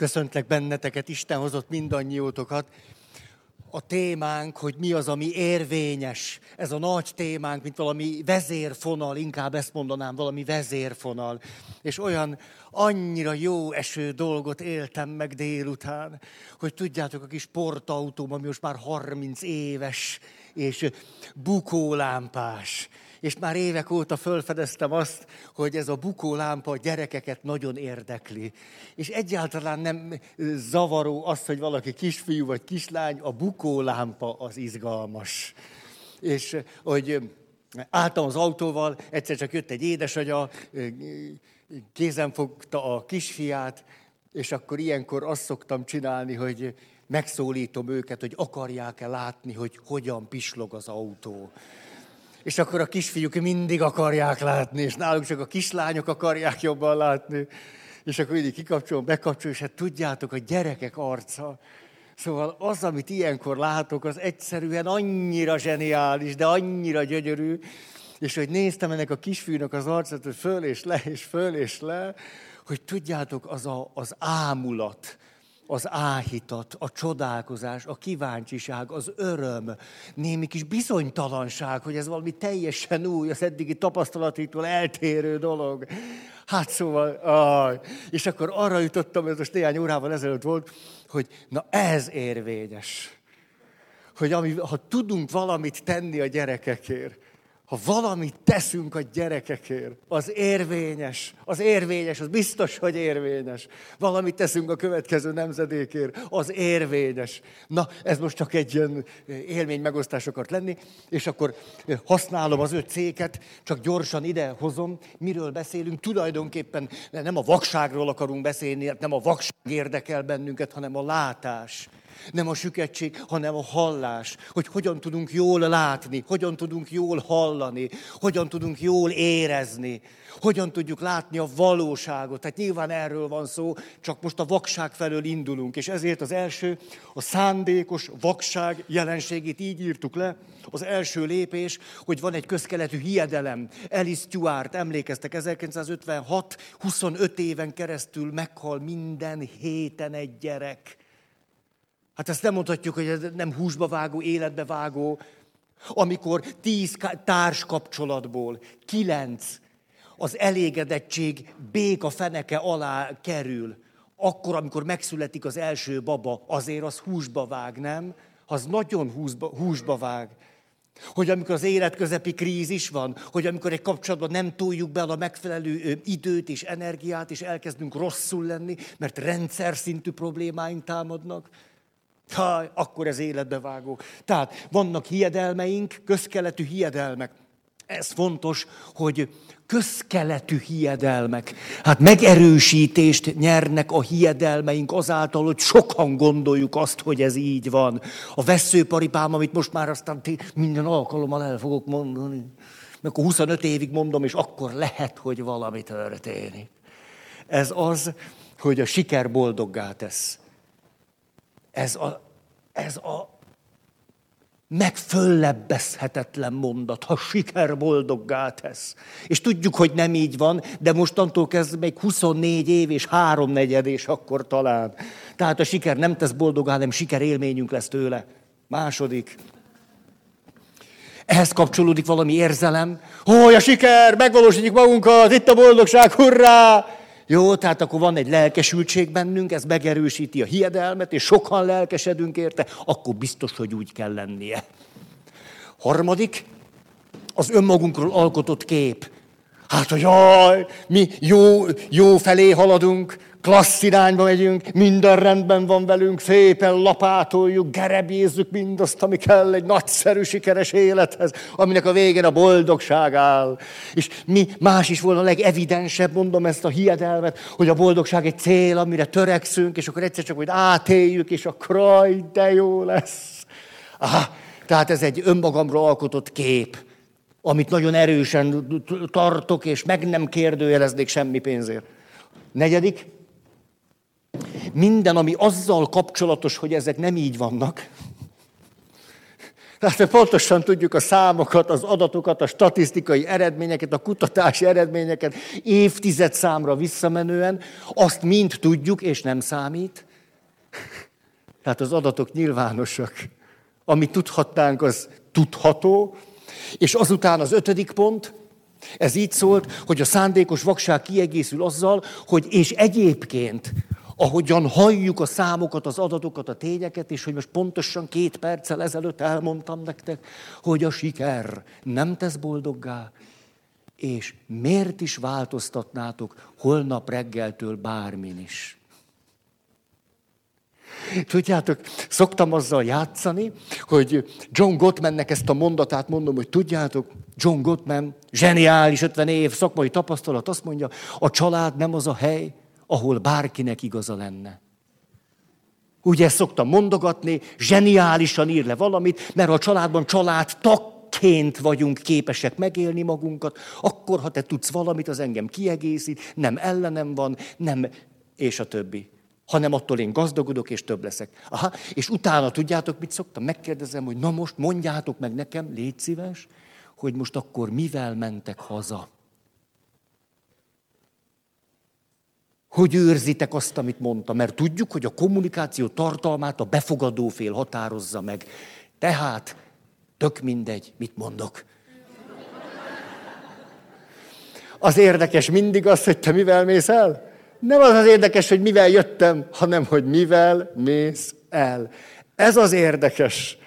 Köszöntlek benneteket, Isten hozott mindannyiótokat. A témánk, hogy mi az, ami érvényes. Ez a nagy témánk, mint valami vezérfonal, inkább ezt mondanám, valami vezérfonal. És olyan annyira jó eső dolgot éltem meg délután, hogy tudjátok, a kis portautóm, ami most már 30 éves, és bukólámpás és már évek óta fölfedeztem azt, hogy ez a bukólámpa a gyerekeket nagyon érdekli. És egyáltalán nem zavaró az, hogy valaki kisfiú vagy kislány, a bukólámpa az izgalmas. És hogy álltam az autóval, egyszer csak jött egy édesanya, kézen fogta a kisfiát, és akkor ilyenkor azt szoktam csinálni, hogy megszólítom őket, hogy akarják-e látni, hogy hogyan pislog az autó. És akkor a kisfiúk mindig akarják látni, és náluk csak a kislányok akarják jobban látni. És akkor mindig kikapcsolom, bekapcsolom, és hát tudjátok, a gyerekek arca. Szóval az, amit ilyenkor látok, az egyszerűen annyira zseniális, de annyira gyönyörű, és hogy néztem ennek a kisfiúnak az arcát, hogy föl és le, és föl és le, hogy tudjátok, az a, az ámulat, az áhítat, a csodálkozás, a kíváncsiság, az öröm, némi kis bizonytalanság, hogy ez valami teljesen új, az eddigi tapasztalatiktól eltérő dolog. Hát szóval, aj. és akkor arra jutottam, ez most néhány órával ezelőtt volt, hogy na ez érvényes. Hogy ami, ha tudunk valamit tenni a gyerekekért, ha valamit teszünk a gyerekekért, az érvényes, az érvényes, az biztos, hogy érvényes. Valamit teszünk a következő nemzedékért, az érvényes. Na, ez most csak egy ilyen élmény megosztás akart lenni, és akkor használom az öt céget, csak gyorsan ide hozom. Miről beszélünk? Tulajdonképpen nem a vakságról akarunk beszélni, nem a vakság érdekel bennünket, hanem a látás. Nem a süketség, hanem a hallás. Hogy hogyan tudunk jól látni, hogyan tudunk jól hallani, hogyan tudunk jól érezni, hogyan tudjuk látni a valóságot. Tehát nyilván erről van szó, csak most a vakság felől indulunk. És ezért az első, a szándékos vakság jelenségét így írtuk le. Az első lépés, hogy van egy közkeletű hiedelem. Alice Stewart, emlékeztek, 1956, 25 éven keresztül meghal minden héten egy gyerek. Hát ezt nem mondhatjuk, hogy ez nem húsba vágó, életbe vágó, amikor tíz társ kapcsolatból kilenc az elégedettség béka feneke alá kerül, akkor, amikor megszületik az első baba, azért az húsba vág, nem? Az nagyon húsba, húsba vág. Hogy amikor az életközepi krízis van, hogy amikor egy kapcsolatban nem túljuk be a megfelelő időt és energiát, és elkezdünk rosszul lenni, mert rendszer szintű problémáink támadnak, Ha, akkor ez életbevágó. Tehát vannak hiedelmeink, közkeletű hiedelmek. Ez fontos, hogy közkeletű hiedelmek. Hát megerősítést nyernek a hiedelmeink azáltal, hogy sokan gondoljuk azt, hogy ez így van. A veszőparipám, amit most már aztán minden alkalommal el fogok mondani. Mert akkor 25 évig mondom, és akkor lehet, hogy valami történik. Ez az, hogy a siker boldoggá tesz. Ez a, ez a megföllebbezhetetlen mondat, ha siker boldoggá tesz. És tudjuk, hogy nem így van, de mostantól kezdve még 24 év és háromnegyed, és akkor talán. Tehát a siker nem tesz boldoggá, hanem siker élményünk lesz tőle. Második. Ehhez kapcsolódik valami érzelem. Hogy a siker, megvalósítjuk magunkat, itt a boldogság, hurrá! Jó, tehát akkor van egy lelkesültség bennünk, ez megerősíti a hiedelmet, és sokan lelkesedünk érte, akkor biztos, hogy úgy kell lennie. Harmadik, az önmagunkról alkotott kép. Hát, hogy jaj, mi jó, jó felé haladunk, klassz irányba megyünk, minden rendben van velünk, szépen lapátoljuk, gerebézzük mindazt, ami kell egy nagyszerű, sikeres élethez, aminek a végén a boldogság áll. És mi más is volna a legevidensebb, mondom ezt a hiedelmet, hogy a boldogság egy cél, amire törekszünk, és akkor egyszer csak hogy átéljük, és akkor aj, de jó lesz. Aha, tehát ez egy önmagamról alkotott kép, amit nagyon erősen tartok, és meg nem kérdőjeleznék semmi pénzért. Negyedik, minden, ami azzal kapcsolatos, hogy ezek nem így vannak, Tehát pontosan tudjuk a számokat, az adatokat, a statisztikai eredményeket, a kutatási eredményeket évtized számra visszamenően, azt mind tudjuk, és nem számít. Tehát az adatok nyilvánosak. Amit tudhatnánk, az tudható. És azután az ötödik pont, ez így szólt, hogy a szándékos vakság kiegészül azzal, hogy és egyébként ahogyan halljuk a számokat, az adatokat, a tényeket, és hogy most pontosan két perccel ezelőtt elmondtam nektek, hogy a siker nem tesz boldoggá, és miért is változtatnátok holnap reggeltől bármin is. Tudjátok, szoktam azzal játszani, hogy John Gottmannek ezt a mondatát mondom, hogy tudjátok, John Gottman, zseniális 50 év szakmai tapasztalat, azt mondja, a család nem az a hely, ahol bárkinek igaza lenne. Ugye ezt szoktam mondogatni, zseniálisan ír le valamit, mert a családban család takként vagyunk képesek megélni magunkat, akkor, ha te tudsz valamit, az engem kiegészít, nem ellenem van, nem, és a többi. Hanem attól én gazdagodok, és több leszek. Aha, és utána tudjátok, mit szoktam? Megkérdezem, hogy na most mondjátok meg nekem, légy szíves, hogy most akkor mivel mentek haza. hogy őrzitek azt, amit mondta, mert tudjuk, hogy a kommunikáció tartalmát a befogadó fél határozza meg. Tehát tök mindegy, mit mondok. Az érdekes mindig az, hogy te mivel mész el? Nem az az érdekes, hogy mivel jöttem, hanem hogy mivel mész el. Ez az érdekes.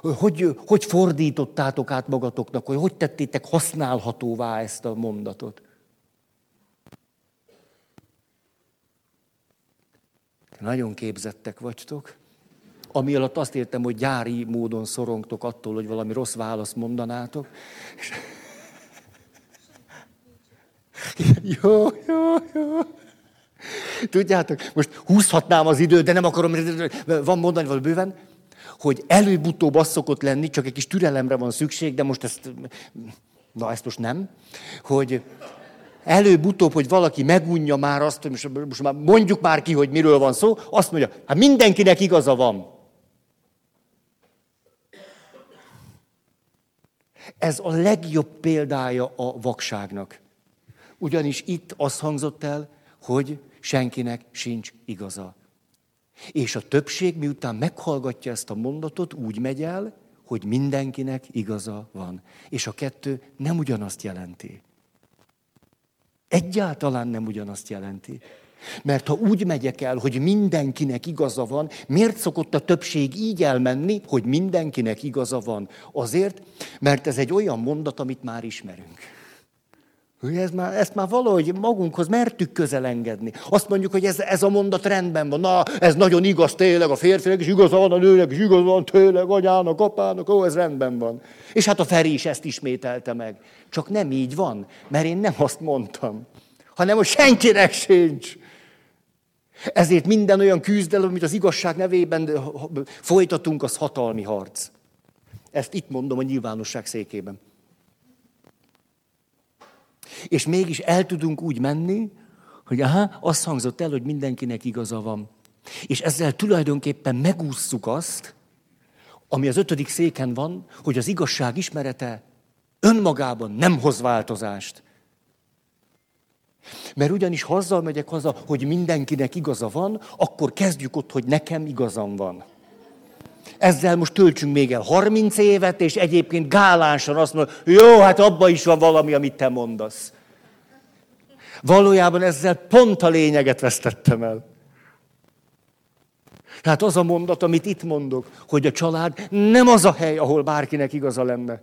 Hogy, hogy fordítottátok át magatoknak, hogy hogy tettétek használhatóvá ezt a mondatot? Nagyon képzettek vagytok. Ami alatt azt értem, hogy gyári módon szorongtok attól, hogy valami rossz választ mondanátok. Jó, jó, jó. Tudjátok, most húzhatnám az időt, de nem akarom, van mondani valami bőven, hogy előbb-utóbb az szokott lenni, csak egy kis türelemre van szükség, de most ezt, na ezt most nem, hogy előbb-utóbb, hogy valaki megunja már azt, hogy most, most már mondjuk már ki, hogy miről van szó, azt mondja, hát mindenkinek igaza van. Ez a legjobb példája a vakságnak. Ugyanis itt azt hangzott el, hogy senkinek sincs igaza. És a többség miután meghallgatja ezt a mondatot, úgy megy el, hogy mindenkinek igaza van. És a kettő nem ugyanazt jelenti. Egyáltalán nem ugyanazt jelenti. Mert ha úgy megyek el, hogy mindenkinek igaza van, miért szokott a többség így elmenni, hogy mindenkinek igaza van? Azért, mert ez egy olyan mondat, amit már ismerünk. Ez már, ezt már valahogy magunkhoz mertük közel engedni. Azt mondjuk, hogy ez, ez a mondat rendben van. Na, ez nagyon igaz tényleg, a férfinek is igaz van, a nőnek is igaz van tényleg, anyának, apának, ó, ez rendben van. És hát a Feri is ezt ismételte meg. Csak nem így van, mert én nem azt mondtam, hanem hogy senkinek sincs. Ezért minden olyan küzdelem, amit az igazság nevében folytatunk, az hatalmi harc. Ezt itt mondom a nyilvánosság székében. És mégis el tudunk úgy menni, hogy aha, azt hangzott el, hogy mindenkinek igaza van. És ezzel tulajdonképpen megússzuk azt, ami az ötödik széken van, hogy az igazság ismerete önmagában nem hoz változást. Mert ugyanis ha azzal megyek haza, hogy mindenkinek igaza van, akkor kezdjük ott, hogy nekem igazam van. Ezzel most töltsünk még el 30 évet, és egyébként gálánsan azt mondja, jó, hát abban is van valami, amit te mondasz. Valójában ezzel pont a lényeget vesztettem el. Tehát az a mondat, amit itt mondok, hogy a család nem az a hely, ahol bárkinek igaza lenne.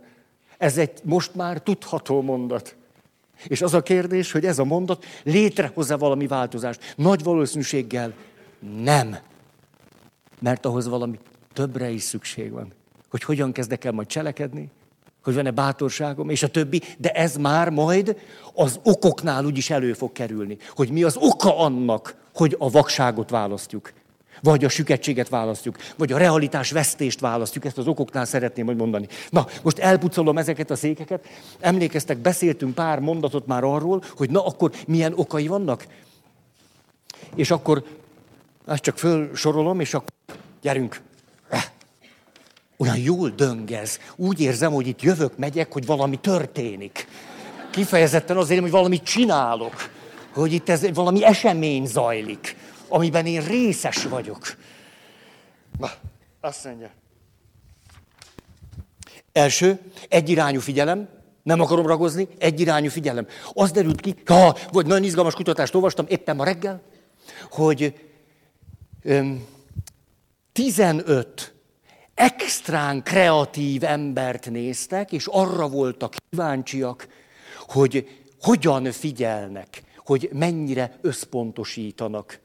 Ez egy most már tudható mondat. És az a kérdés, hogy ez a mondat létrehoz-e valami változást. Nagy valószínűséggel nem. Mert ahhoz valami többre is szükség van. Hogy hogyan kezdek el majd cselekedni, hogy van-e bátorságom, és a többi, de ez már majd az okoknál úgyis elő fog kerülni. Hogy mi az oka annak, hogy a vakságot választjuk. Vagy a süketséget választjuk, vagy a realitás vesztést választjuk, ezt az okoknál szeretném majd mondani. Na, most elpucolom ezeket a székeket. Emlékeztek, beszéltünk pár mondatot már arról, hogy na akkor milyen okai vannak. És akkor ezt csak fölsorolom, és akkor gyerünk, olyan jól döngez. Úgy érzem, hogy itt jövök, megyek, hogy valami történik. Kifejezetten azért, hogy valamit csinálok. Hogy itt ez valami esemény zajlik, amiben én részes vagyok. Na, azt mondja. Első, egyirányú figyelem, nem akarom ragozni, egyirányú figyelem. Az derült ki, ha, vagy nagyon izgalmas kutatást olvastam éppen ma reggel, hogy öm, 15 extrán kreatív embert néztek, és arra voltak kíváncsiak, hogy hogyan figyelnek, hogy mennyire összpontosítanak.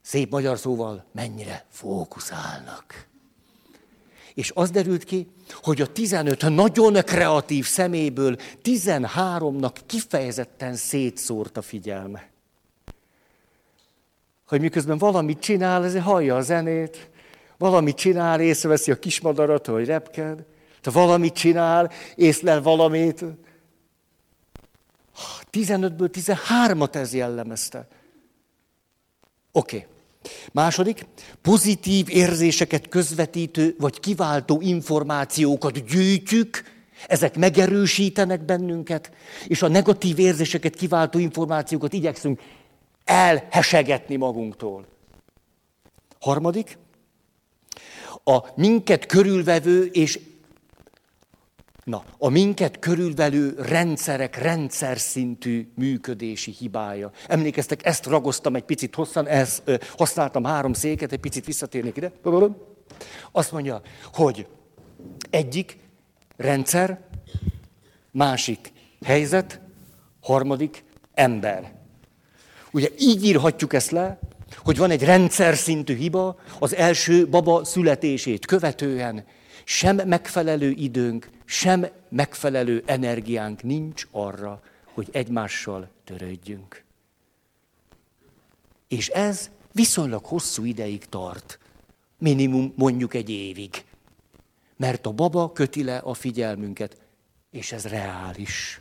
Szép magyar szóval, mennyire fókuszálnak. És az derült ki, hogy a 15 nagyon kreatív szeméből 13-nak kifejezetten szétszórt a figyelme. Hogy miközben valamit csinál, ez hallja a zenét, valamit csinál, észreveszi a kismadarat, hogy repked, te valamit csinál, észlel valamit. 15-ből 13-at ez jellemezte. Oké. Okay. Második, pozitív érzéseket közvetítő vagy kiváltó információkat gyűjtjük, ezek megerősítenek bennünket, és a negatív érzéseket kiváltó információkat igyekszünk elhesegetni magunktól. Harmadik, a minket körülvevő és Na, a minket körülvelő rendszerek rendszer szintű működési hibája. Emlékeztek, ezt ragoztam egy picit hosszan, ezt, ö, használtam három széket, egy picit visszatérnék ide. Azt mondja, hogy egyik rendszer, másik helyzet, harmadik ember. Ugye így írhatjuk ezt le, hogy van egy rendszer szintű hiba, az első baba születését követően sem megfelelő időnk, sem megfelelő energiánk nincs arra, hogy egymással törődjünk. És ez viszonylag hosszú ideig tart. Minimum mondjuk egy évig. Mert a baba köti le a figyelmünket, és ez reális.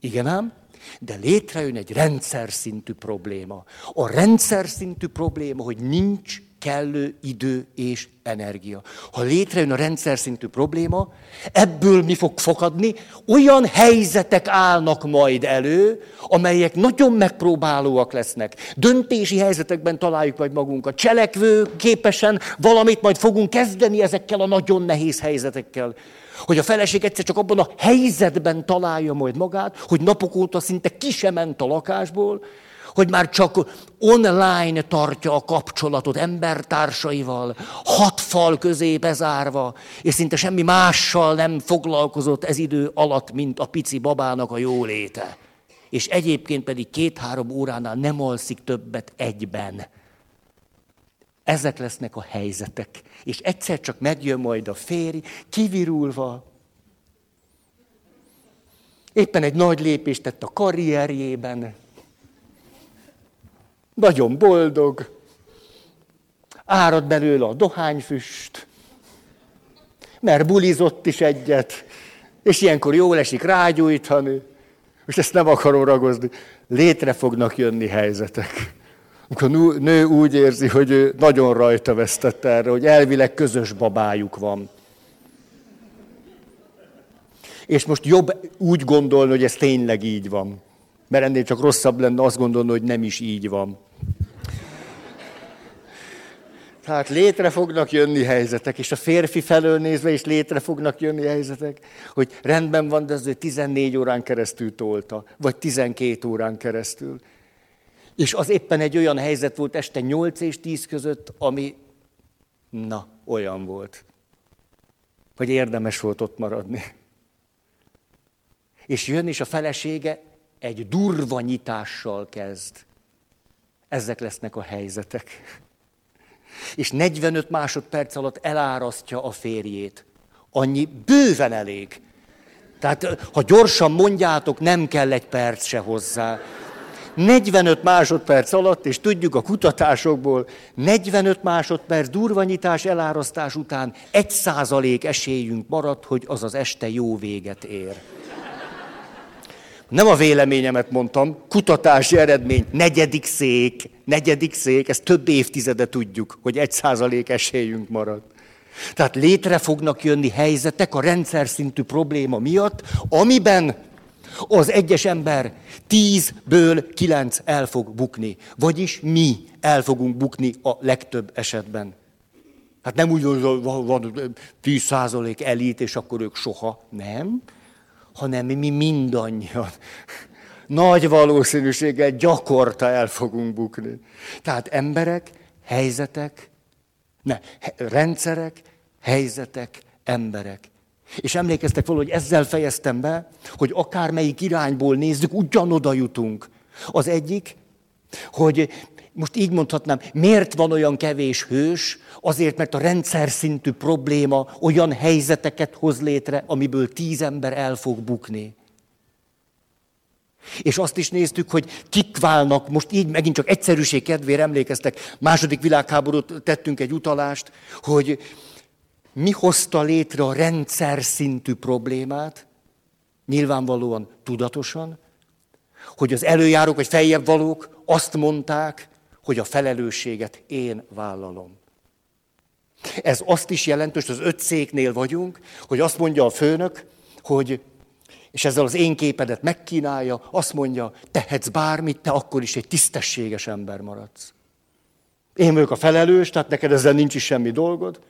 Igen ám, de létrejön egy rendszer szintű probléma. A rendszer szintű probléma, hogy nincs kellő idő és energia. Ha létrejön a rendszer szintű probléma, ebből mi fog fakadni? Olyan helyzetek állnak majd elő, amelyek nagyon megpróbálóak lesznek. Döntési helyzetekben találjuk majd magunkat. Cselekvő képesen valamit majd fogunk kezdeni ezekkel a nagyon nehéz helyzetekkel. Hogy a feleség egyszer csak abban a helyzetben találja majd magát, hogy napok óta szinte ki sem ment a lakásból, hogy már csak online tartja a kapcsolatot embertársaival, hat fal közé bezárva, és szinte semmi mással nem foglalkozott ez idő alatt, mint a pici babának a jóléte. És egyébként pedig két-három óránál nem alszik többet egyben. Ezek lesznek a helyzetek. És egyszer csak megjön majd a férj, kivirulva, éppen egy nagy lépést tett a karrierjében, nagyon boldog, árad belőle a dohányfüst, mert bulizott is egyet, és ilyenkor jól esik rágyújtani, és ezt nem akarom ragozni. Létre fognak jönni helyzetek. Amikor nő úgy érzi, hogy ő nagyon rajta vesztett erre, hogy elvileg közös babájuk van. És most jobb úgy gondolni, hogy ez tényleg így van. Mert ennél csak rosszabb lenne azt gondolni, hogy nem is így van. Tehát létre fognak jönni helyzetek, és a férfi felől nézve is létre fognak jönni helyzetek, hogy rendben van, de az ő 14 órán keresztül tolta, vagy 12 órán keresztül. És az éppen egy olyan helyzet volt este 8 és 10 között, ami, na, olyan volt, hogy érdemes volt ott maradni. És jön, és a felesége egy durva nyitással kezd. Ezek lesznek a helyzetek. És 45 másodperc alatt elárasztja a férjét. Annyi bőven elég. Tehát, ha gyorsan mondjátok, nem kell egy perc se hozzá. 45 másodperc alatt, és tudjuk a kutatásokból, 45 másodperc durvanyítás elárasztás után egy százalék esélyünk maradt, hogy az az este jó véget ér. Nem a véleményemet mondtam, kutatási eredmény, negyedik szék, negyedik szék, ezt több évtizede tudjuk, hogy egy százalék esélyünk marad. Tehát létre fognak jönni helyzetek a rendszer szintű probléma miatt, amiben az egyes ember tízből kilenc el fog bukni. Vagyis mi el fogunk bukni a legtöbb esetben. Hát nem úgy van, van 10 százalék elit, és akkor ők soha. Nem. Hanem mi mindannyian nagy valószínűséggel gyakorta el fogunk bukni. Tehát emberek, helyzetek, ne, rendszerek, helyzetek, emberek. És emlékeztek valahogy ezzel fejeztem be, hogy akármelyik irányból nézzük, ugyanoda jutunk. Az egyik, hogy most így mondhatnám, miért van olyan kevés hős? Azért, mert a rendszer szintű probléma olyan helyzeteket hoz létre, amiből tíz ember el fog bukni. És azt is néztük, hogy kik válnak, most így megint csak egyszerűség kedvére emlékeztek, második világháborút tettünk egy utalást, hogy mi hozta létre a rendszer szintű problémát, nyilvánvalóan tudatosan, hogy az előjárók vagy feljebb valók azt mondták, hogy a felelősséget én vállalom. Ez azt is jelentős, az öt széknél vagyunk, hogy azt mondja a főnök, hogy és ezzel az én képedet megkínálja, azt mondja, tehetsz bármit, te akkor is egy tisztességes ember maradsz. Én vagyok a felelős, tehát neked ezzel nincs is semmi dolgod.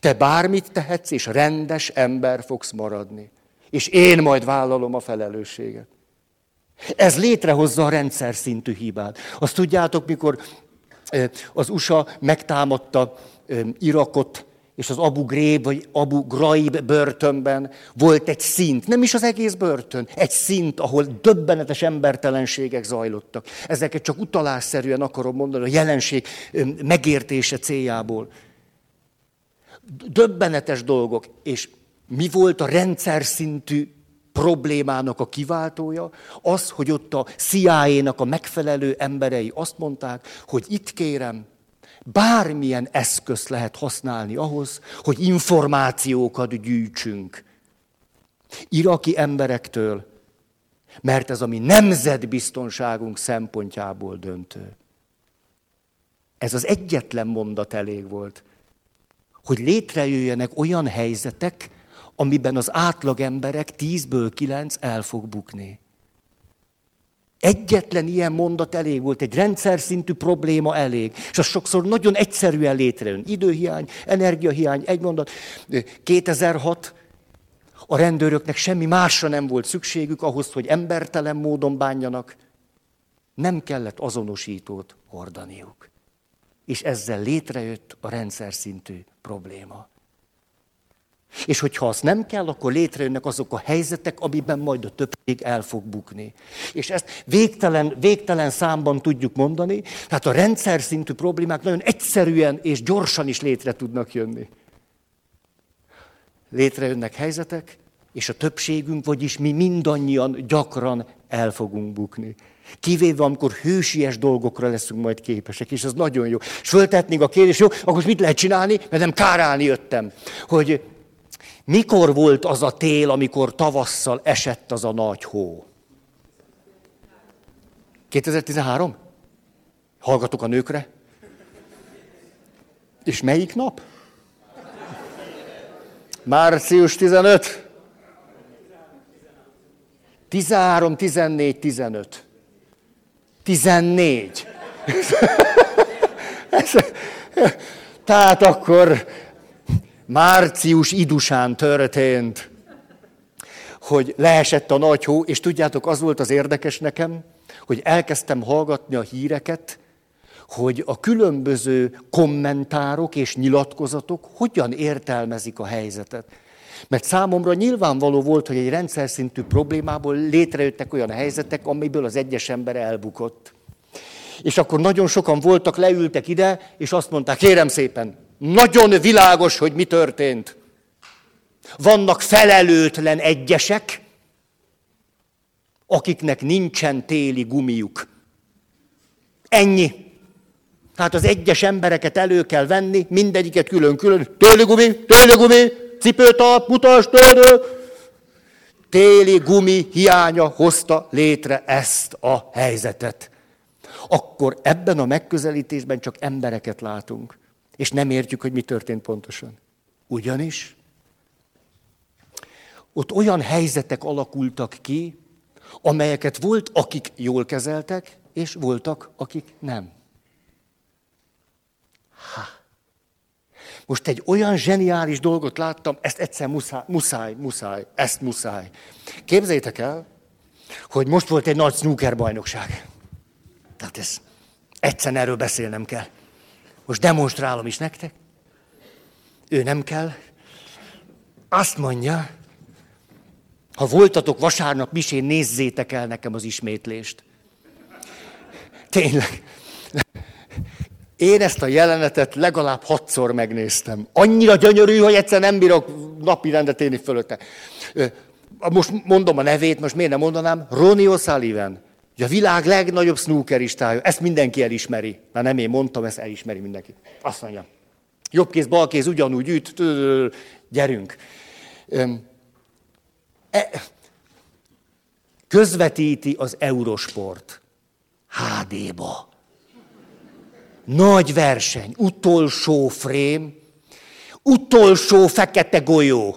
Te bármit tehetsz, és rendes ember fogsz maradni. És én majd vállalom a felelősséget. Ez létrehozza a rendszer szintű hibát. Azt tudjátok, mikor az USA megtámadta Irakot, és az Abu Ghraib vagy Abu Ghraib börtönben volt egy szint, nem is az egész börtön, egy szint, ahol döbbenetes embertelenségek zajlottak. Ezeket csak utalásszerűen akarom mondani, a jelenség megértése céljából. Döbbenetes dolgok, és mi volt a rendszer szintű problémának a kiváltója? Az, hogy ott a CIA-nak a megfelelő emberei azt mondták, hogy itt kérem, bármilyen eszközt lehet használni ahhoz, hogy információkat gyűjtsünk iraki emberektől, mert ez a mi nemzetbiztonságunk szempontjából döntő. Ez az egyetlen mondat elég volt, hogy létrejöjjenek olyan helyzetek, amiben az átlag emberek tízből kilenc el fog bukni. Egyetlen ilyen mondat elég volt, egy rendszer szintű probléma elég. És az sokszor nagyon egyszerűen létrejön. Időhiány, energiahiány, egy mondat. 2006, a rendőröknek semmi másra nem volt szükségük ahhoz, hogy embertelen módon bánjanak. Nem kellett azonosítót hordaniuk. És ezzel létrejött a rendszer szintű probléma. És hogyha azt nem kell, akkor létrejönnek azok a helyzetek, amiben majd a többség el fog bukni. És ezt végtelen, végtelen számban tudjuk mondani, tehát a rendszer szintű problémák nagyon egyszerűen és gyorsan is létre tudnak jönni. Létrejönnek helyzetek, és a többségünk, vagyis mi mindannyian gyakran el fogunk bukni. Kivéve, amikor hősies dolgokra leszünk majd képesek, és ez nagyon jó. És föltetnénk a kérdést, jó, akkor mit lehet csinálni? Mert nem kárálni jöttem. Hogy mikor volt az a tél, amikor tavasszal esett az a nagy hó? 2013? Hallgatok a nőkre? És melyik nap? Március 15. 13, 14, 15. 14. Tehát akkor március idusán történt, hogy leesett a nagy hó, és tudjátok, az volt az érdekes nekem, hogy elkezdtem hallgatni a híreket, hogy a különböző kommentárok és nyilatkozatok hogyan értelmezik a helyzetet. Mert számomra nyilvánvaló volt, hogy egy rendszer szintű problémából létrejöttek olyan helyzetek, amiből az egyes ember elbukott. És akkor nagyon sokan voltak, leültek ide, és azt mondták, kérem szépen, nagyon világos, hogy mi történt. Vannak felelőtlen egyesek, akiknek nincsen téli gumiuk. Ennyi. Tehát az egyes embereket elő kell venni, mindegyiket külön-külön. Téli gumi, téli gumi, cipőtalp, mutas, téli. Téli gumi hiánya hozta létre ezt a helyzetet. Akkor ebben a megközelítésben csak embereket látunk és nem értjük, hogy mi történt pontosan. Ugyanis ott olyan helyzetek alakultak ki, amelyeket volt, akik jól kezeltek, és voltak, akik nem. Ha. Most egy olyan zseniális dolgot láttam, ezt egyszer muszáj, muszáj, muszáj, ezt muszáj. Képzeljétek el, hogy most volt egy nagy snooker bajnokság. Tehát ez egyszer erről beszélnem kell. Most demonstrálom is nektek. Ő nem kell. Azt mondja, ha voltatok vasárnap misén, nézzétek el nekem az ismétlést. Tényleg. Én ezt a jelenetet legalább hatszor megnéztem. Annyira gyönyörű, hogy egyszer nem bírok napi rendet élni fölötte. Most mondom a nevét, most miért nem mondanám? Ronnie O'Sullivan. A világ legnagyobb snookeristája. Ezt mindenki elismeri. Már nem én mondtam, ezt elismeri mindenki. Azt mondja. Jobb kéz, bal kéz ugyanúgy üt, gyerünk. E, közvetíti az Eurosport. HD-ba. Nagy verseny, utolsó frém, utolsó fekete golyó.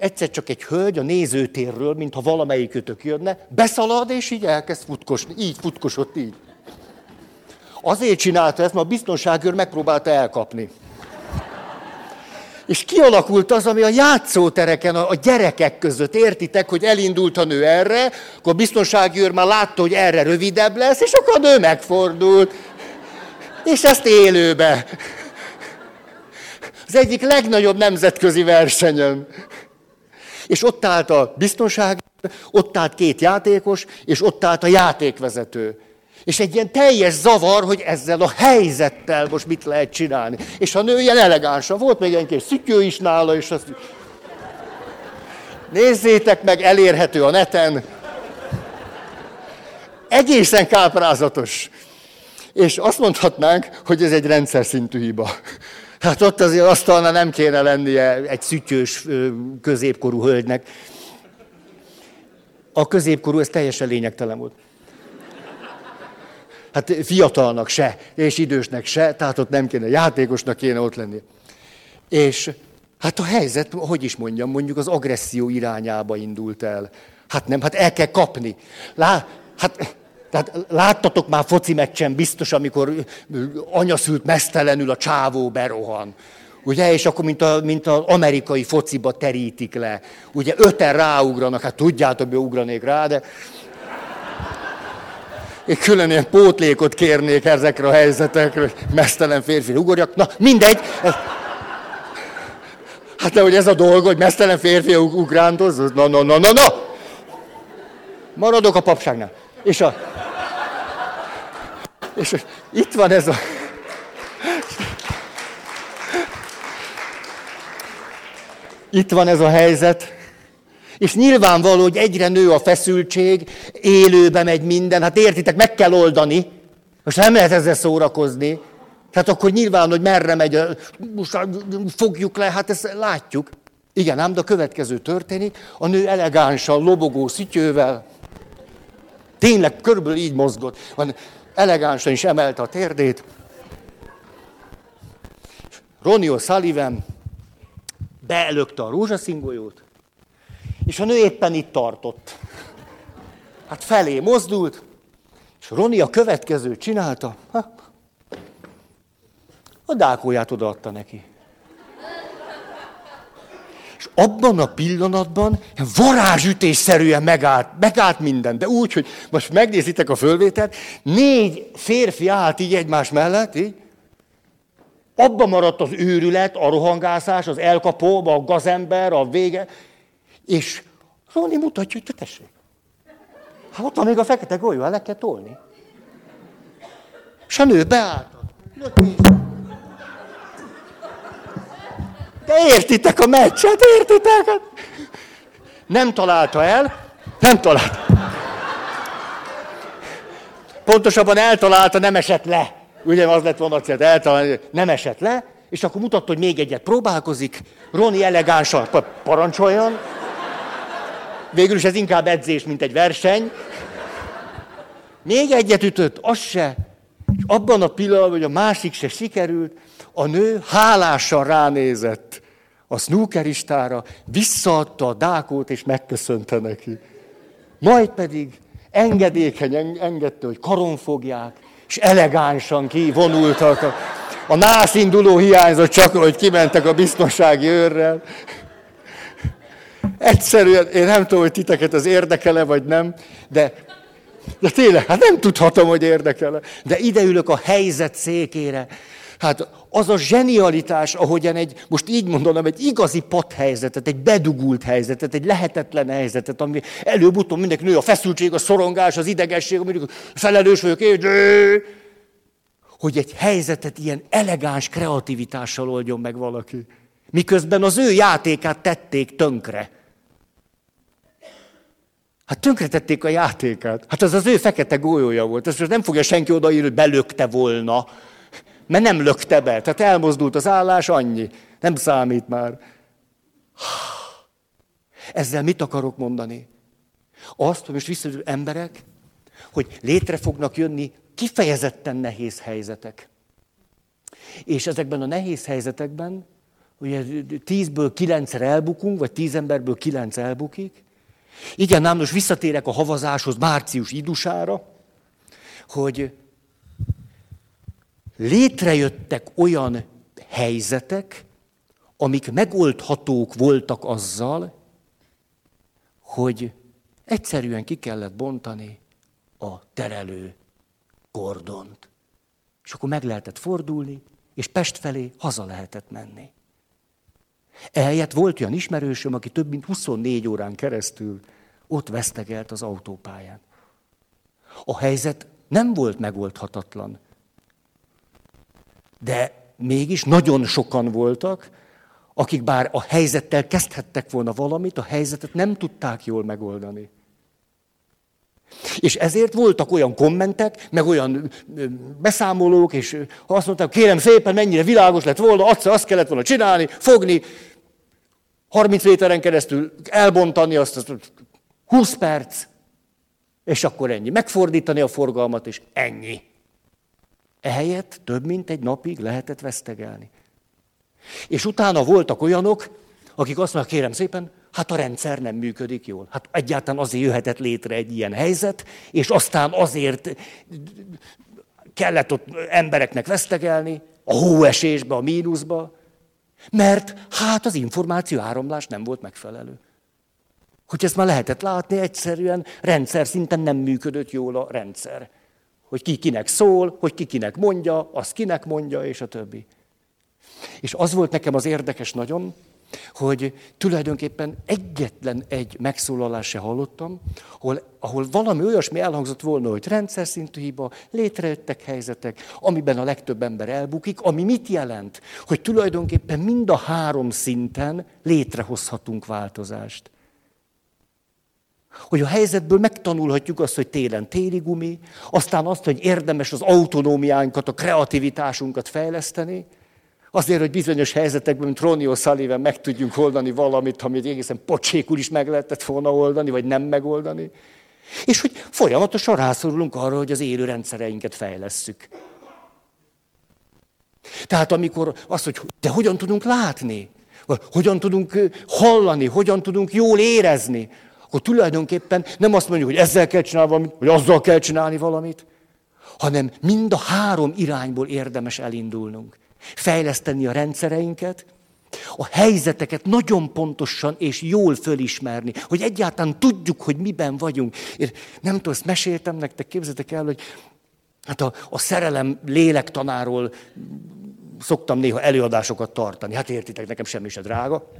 Egyszer csak egy hölgy a nézőtérről, mintha valamelyikőtök jönne, beszalad, és így elkezd futkosni. Így futkosott, így. Azért csinálta ezt, mert a biztonságőr megpróbálta elkapni. És kialakult az, ami a játszótereken, a gyerekek között, értitek, hogy elindult a nő erre, akkor a biztonsági őr már látta, hogy erre rövidebb lesz, és akkor a nő megfordult. És ezt élőbe. Az egyik legnagyobb nemzetközi versenyen. És ott állt a biztonság, ott állt két játékos, és ott állt a játékvezető. És egy ilyen teljes zavar, hogy ezzel a helyzettel most mit lehet csinálni. És a nő ilyen elegánsa volt, még egy kis szütyő is nála, és azt... Nézzétek meg, elérhető a neten. Egészen káprázatos. És azt mondhatnánk, hogy ez egy rendszer szintű hiba. Hát ott azért asztalnál nem kéne lennie egy szütyős középkorú hölgynek. A középkorú, ez teljesen lényegtelen volt. Hát fiatalnak se, és idősnek se, tehát ott nem kéne, játékosnak kéne ott lenni. És hát a helyzet, hogy is mondjam, mondjuk az agresszió irányába indult el. Hát nem, hát el kell kapni. Lá, hát, tehát láttatok már foci meccsen biztos, amikor anyaszült mesztelenül a csávó berohan. Ugye, és akkor, mint, a, mint az amerikai fociba terítik le. Ugye öten ráugranak, hát tudjátok, hogy ugranék rá, de én külön ilyen pótlékot kérnék ezekre a helyzetekre, hogy mesztelen férfi ugorjak. Na, mindegy. Hát de hogy ez a dolog, hogy mesztelen férfi ugrándoz, na, na, na, na, na. Maradok a papságnál. És a... És itt van ez a... Itt van ez a helyzet, és nyilvánvaló, hogy egyre nő a feszültség, élőbe megy minden, hát értitek, meg kell oldani. Most nem lehet ezzel szórakozni. Tehát akkor nyilván, hogy merre megy, most fogjuk le, hát ezt látjuk. Igen, ám, de a következő történik, a nő elegánsan, lobogó szityővel, tényleg körülbelül így mozgott, van, elegánsan is emelte a térdét. Ronnie O'Sullivan beelökte a rózsaszíngolyót, és a nő éppen itt tartott. Hát felé mozdult, és Roni a következő csinálta. Ha, a dákóját odaadta neki. És abban a pillanatban varázsütésszerűen megállt, megállt minden, de úgy, hogy most megnézitek a fölvételt, négy férfi állt így egymás mellett, így, abban maradt az őrület, a rohangászás, az elkapó, a gazember, a vége, és Roni mutatja, hogy te tessék. Hát ott van még a fekete golyó, el kell tolni. És a nő beállt. De értitek a meccset, értitek? Nem találta el, nem találta. Pontosabban eltalálta, nem esett le. Ugye az lett volna a cél, eltalálta, nem esett le, és akkor mutatta, hogy még egyet próbálkozik. Roni elegánsan parancsoljon. Végül is ez inkább edzés, mint egy verseny. Még egyet ütött, az se. És abban a pillanatban, hogy a másik se sikerült, a nő hálásan ránézett a snookeristára, visszaadta a dákót, és megköszönte neki. Majd pedig engedékeny engedte, hogy karon fogják, és elegánsan kivonultak. A, a nász induló hiányzott csak, hogy kimentek a biztonsági őrrel. Egyszerűen, én nem tudom, hogy titeket az érdekele, vagy nem, de, de tényleg, hát nem tudhatom, hogy érdekele. De ideülök a helyzet székére. Hát az a zsenialitás, ahogyan egy, most így mondanám, egy igazi helyzetet, egy bedugult helyzetet, egy lehetetlen helyzetet, ami előbb-utóbb mindenki nő, a feszültség, a szorongás, az idegesség, mondjuk felelős vagyok, én, hogy egy helyzetet ilyen elegáns kreativitással oldjon meg valaki. Miközben az ő játékát tették tönkre. Hát tönkretették a játékát. Hát az az ő fekete golyója volt. Ezt most nem fogja senki odaírni, hogy belökte volna. Mert nem lökte be. Tehát elmozdult az állás, annyi. Nem számít már. Ezzel mit akarok mondani? Azt, hogy most visszajövő emberek, hogy létre fognak jönni kifejezetten nehéz helyzetek. És ezekben a nehéz helyzetekben, ugye tízből kilencszer elbukunk, vagy tíz emberből kilenc elbukik. Igen, ám most visszatérek a havazáshoz március idusára, hogy létrejöttek olyan helyzetek, amik megoldhatók voltak azzal, hogy egyszerűen ki kellett bontani a terelő kordont. És akkor meg lehetett fordulni, és Pest felé haza lehetett menni. Ehelyett volt olyan ismerősöm, aki több mint 24 órán keresztül ott vesztegelt az autópályán. A helyzet nem volt megoldhatatlan. De mégis nagyon sokan voltak, akik bár a helyzettel kezdhettek volna valamit, a helyzetet nem tudták jól megoldani. És ezért voltak olyan kommentek, meg olyan beszámolók, és azt mondták, kérem szépen, mennyire világos lett volna, azt, azt kellett volna csinálni, fogni, 30 méteren keresztül elbontani azt, azt 20 perc, és akkor ennyi. Megfordítani a forgalmat, és ennyi. Ehelyett több mint egy napig lehetett vesztegelni. És utána voltak olyanok, akik azt mondják, kérem szépen, hát a rendszer nem működik jól. Hát egyáltalán azért jöhetett létre egy ilyen helyzet, és aztán azért kellett ott embereknek vesztegelni, a hóesésbe, a mínuszba, mert hát az információ áramlás nem volt megfelelő. Hogy ezt már lehetett látni, egyszerűen rendszer szinten nem működött jól a rendszer. Hogy ki kinek szól, hogy ki kinek mondja, az kinek mondja, és a többi. És az volt nekem az érdekes nagyon, hogy tulajdonképpen egyetlen egy megszólalás se hallottam, ahol, ahol valami olyasmi elhangzott volna, hogy rendszer szintű hiba, létrejöttek helyzetek, amiben a legtöbb ember elbukik, ami mit jelent? Hogy tulajdonképpen mind a három szinten létrehozhatunk változást. Hogy a helyzetből megtanulhatjuk azt, hogy télen téli gumi, aztán azt, hogy érdemes az autonómiánkat, a kreativitásunkat fejleszteni, Azért, hogy bizonyos helyzetekben, mint Ronnie O'Sullivan meg tudjunk oldani valamit, amit egészen pocsékul is meg lehetett volna oldani, vagy nem megoldani. És hogy folyamatosan rászorulunk arra, hogy az élő rendszereinket fejlesszük. Tehát amikor azt, hogy de hogyan tudunk látni, vagy hogyan tudunk hallani, hogyan tudunk jól érezni, akkor tulajdonképpen nem azt mondjuk, hogy ezzel kell csinálni valamit, vagy azzal kell csinálni valamit, hanem mind a három irányból érdemes elindulnunk fejleszteni a rendszereinket, a helyzeteket nagyon pontosan és jól fölismerni, hogy egyáltalán tudjuk, hogy miben vagyunk. Én nem tudom, ezt meséltem nektek, képzeljétek el, hogy hát a, a szerelem lélektanáról szoktam néha előadásokat tartani. Hát értitek, nekem semmi se drága.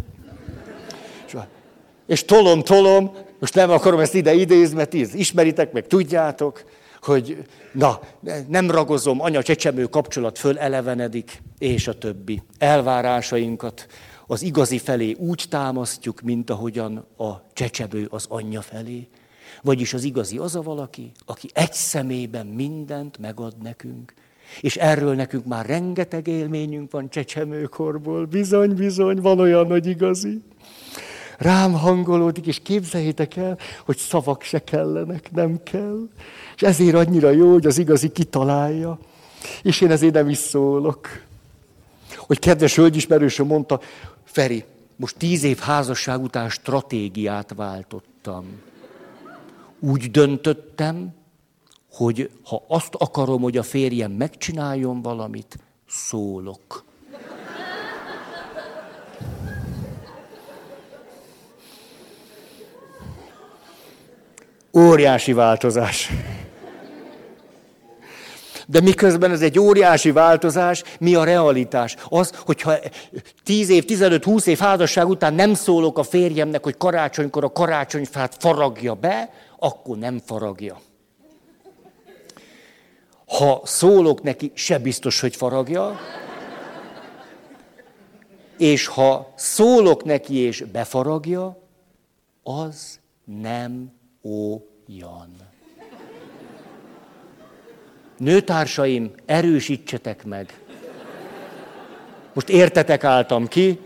És tolom, tolom, most nem akarom ezt ide idézni, mert ismeritek, meg tudjátok, hogy na, nem ragozom, anya-csecsemő kapcsolat fölelevenedik, és a többi. Elvárásainkat az igazi felé úgy támasztjuk, mint ahogyan a csecsemő az anyja felé. Vagyis az igazi az a valaki, aki egy szemében mindent megad nekünk. És erről nekünk már rengeteg élményünk van csecsemőkorból. Bizony, bizony, van olyan nagy igazi rám hangolódik, és képzeljétek el, hogy szavak se kellenek, nem kell. És ezért annyira jó, hogy az igazi kitalálja. És én ezért nem is szólok. Hogy kedves hölgyismerősöm mondta, Feri, most tíz év házasság után stratégiát váltottam. Úgy döntöttem, hogy ha azt akarom, hogy a férjem megcsináljon valamit, szólok. Óriási változás. De miközben ez egy óriási változás, mi a realitás? Az, hogyha 10 év, 15-20 év házasság után nem szólok a férjemnek, hogy karácsonykor a karácsonyfát faragja be, akkor nem faragja. Ha szólok neki, se biztos, hogy faragja. És ha szólok neki és befaragja, az nem olyan. Nőtársaim, erősítsetek meg. Most értetek álltam ki,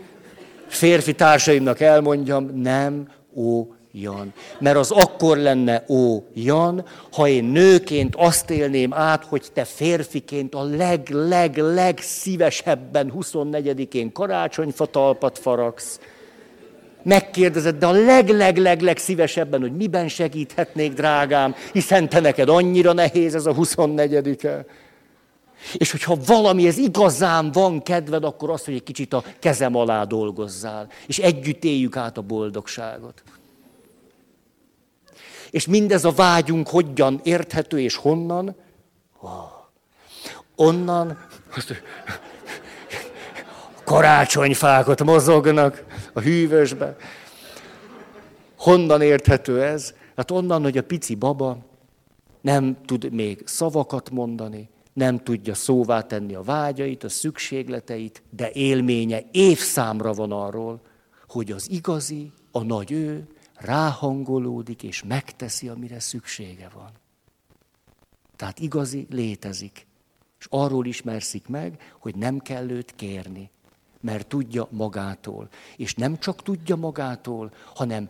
férfi társaimnak elmondjam, nem olyan. Mert az akkor lenne olyan, ha én nőként azt élném át, hogy te férfiként a leg-leg-leg szívesebben 24-én karácsonyfatalpat faragsz, megkérdezed, de a leg-leg-leg-leg szívesebben, hogy miben segíthetnék, drágám, hiszen te neked annyira nehéz ez a 24-e. És hogyha valami ez igazán van kedved, akkor azt, hogy egy kicsit a kezem alá dolgozzál, és együtt éljük át a boldogságot. És mindez a vágyunk hogyan érthető, és honnan? Oh. Onnan, karácsonyfákat mozognak a hűvösbe. Honnan érthető ez? Hát onnan, hogy a pici baba nem tud még szavakat mondani, nem tudja szóvá tenni a vágyait, a szükségleteit, de élménye évszámra van arról, hogy az igazi, a nagy ő ráhangolódik és megteszi, amire szüksége van. Tehát igazi létezik. És arról ismerszik meg, hogy nem kell őt kérni mert tudja magától. És nem csak tudja magától, hanem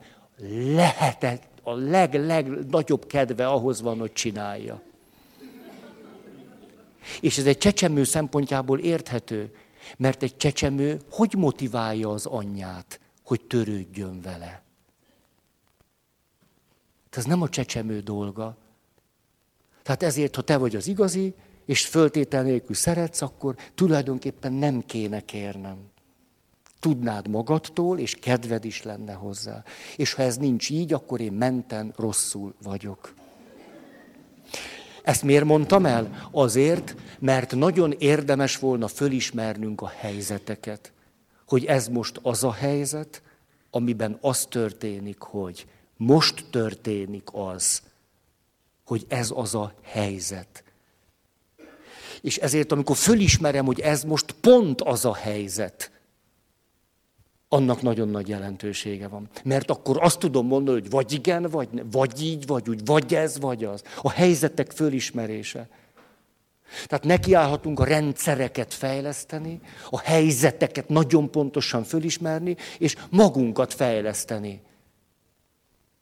lehetett, a leg-legnagyobb kedve ahhoz van, hogy csinálja. És ez egy csecsemő szempontjából érthető, mert egy csecsemő hogy motiválja az anyját, hogy törődjön vele? Ez nem a csecsemő dolga. Tehát ezért, ha te vagy az igazi, és föltétel nélkül szeretsz, akkor tulajdonképpen nem kéne kérnem. Tudnád magadtól, és kedved is lenne hozzá. És ha ez nincs így, akkor én menten rosszul vagyok. Ezt miért mondtam el? Azért, mert nagyon érdemes volna fölismernünk a helyzeteket. Hogy ez most az a helyzet, amiben az történik, hogy most történik az, hogy ez az a helyzet. És ezért, amikor fölismerem, hogy ez most pont az a helyzet, annak nagyon nagy jelentősége van. Mert akkor azt tudom mondani, hogy vagy igen, vagy ne, vagy így, vagy úgy, vagy ez, vagy az. A helyzetek fölismerése. Tehát nekiállhatunk a rendszereket fejleszteni, a helyzeteket nagyon pontosan fölismerni, és magunkat fejleszteni.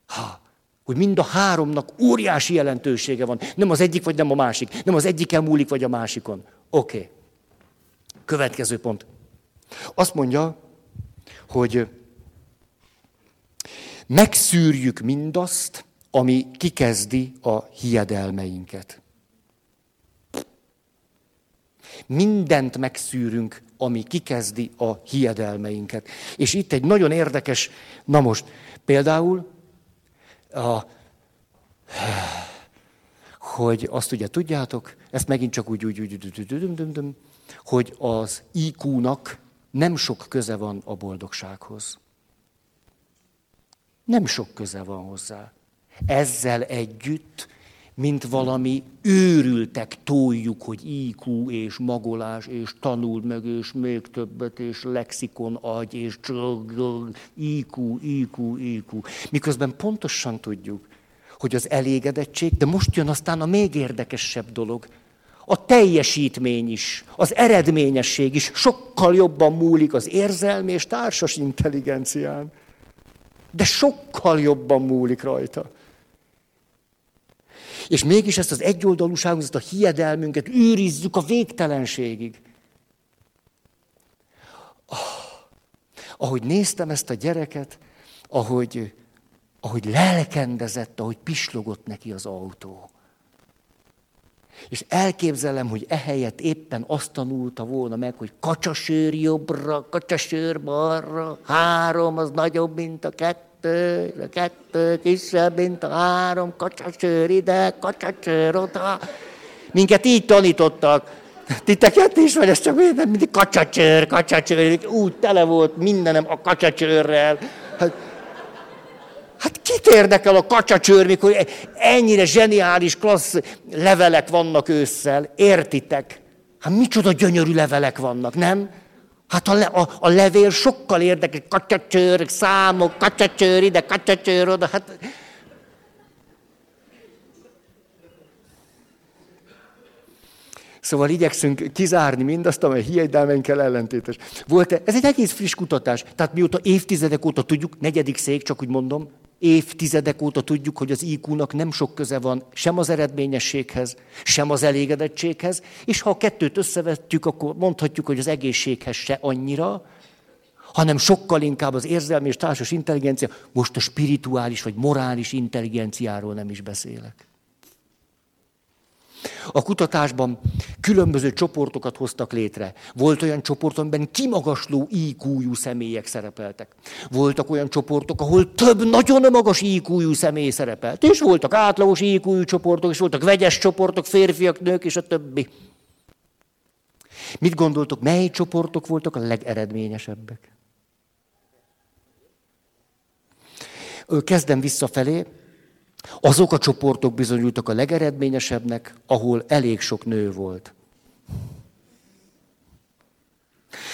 Ha, hogy mind a háromnak óriási jelentősége van. Nem az egyik, vagy nem a másik. Nem az egyiken múlik, vagy a másikon. Oké. Okay. Következő pont. Azt mondja, hogy megszűrjük mindazt, ami kikezdi a hiedelmeinket. Mindent megszűrünk, ami kikezdi a hiedelmeinket. És itt egy nagyon érdekes, na most, például a, hogy azt ugye tudjátok, ezt megint csak úgy, úgy, úgy, úgy, hogy az IQ-nak nem sok köze van a boldogsághoz. Nem sok köze van hozzá. Ezzel együtt, mint valami őrültek toljuk, hogy IQ és magolás, és tanul meg, és még többet, és lexikon agy, és IQ, IQ, IQ. Miközben pontosan tudjuk, hogy az elégedettség, de most jön aztán a még érdekesebb dolog, a teljesítmény is, az eredményesség is sokkal jobban múlik az érzelmi és társas intelligencián. De sokkal jobban múlik rajta. És mégis ezt az egyoldalúságunkat, ezt a hiedelmünket őrizzük a végtelenségig. Oh, ahogy néztem ezt a gyereket, ahogy, ahogy lelkendezett, ahogy pislogott neki az autó. És elképzelem, hogy ehelyett éppen azt tanulta volna meg, hogy kacsasőr jobbra, kacsasőr balra, három az nagyobb, mint a kettő, a kettő kisebb, mint a három, kacsasőr ide, kacsasőr oda. Minket így tanítottak. Titeket is, vagy ez csak minden, mindig kacsacsőr, kacsacsőr, úgy tele volt mindenem a kacsacsőrrel. Hát, Hát kit érdekel a kacsacsőr, mikor ennyire zseniális, klassz levelek vannak ősszel? Értitek? Hát micsoda gyönyörű levelek vannak, nem? Hát a, le, a, a levél sokkal érdekes, kacsacsőr, számok, kacsacsőr ide, kacsacsőr oda. Hát Szóval igyekszünk kizárni mindazt, amely hiedelmenkkel ellentétes. Volt? Ez egy egész friss kutatás. Tehát mióta évtizedek óta tudjuk, negyedik szék, csak úgy mondom, évtizedek óta tudjuk, hogy az IQ-nak nem sok köze van sem az eredményességhez, sem az elégedettséghez, és ha a kettőt összevetjük, akkor mondhatjuk, hogy az egészséghez se annyira, hanem sokkal inkább az érzelmi és társas intelligencia, most a spirituális vagy morális intelligenciáról nem is beszélek. A kutatásban különböző csoportokat hoztak létre. Volt olyan csoport, amiben kimagasló IQ-jú személyek szerepeltek. Voltak olyan csoportok, ahol több nagyon magas IQ-jú személy szerepelt. És voltak átlagos IQ-jú csoportok, és voltak vegyes csoportok, férfiak, nők, és a többi. Mit gondoltok, mely csoportok voltak a legeredményesebbek? Kezdem visszafelé. Azok a csoportok bizonyultak a legeredményesebbnek, ahol elég sok nő volt.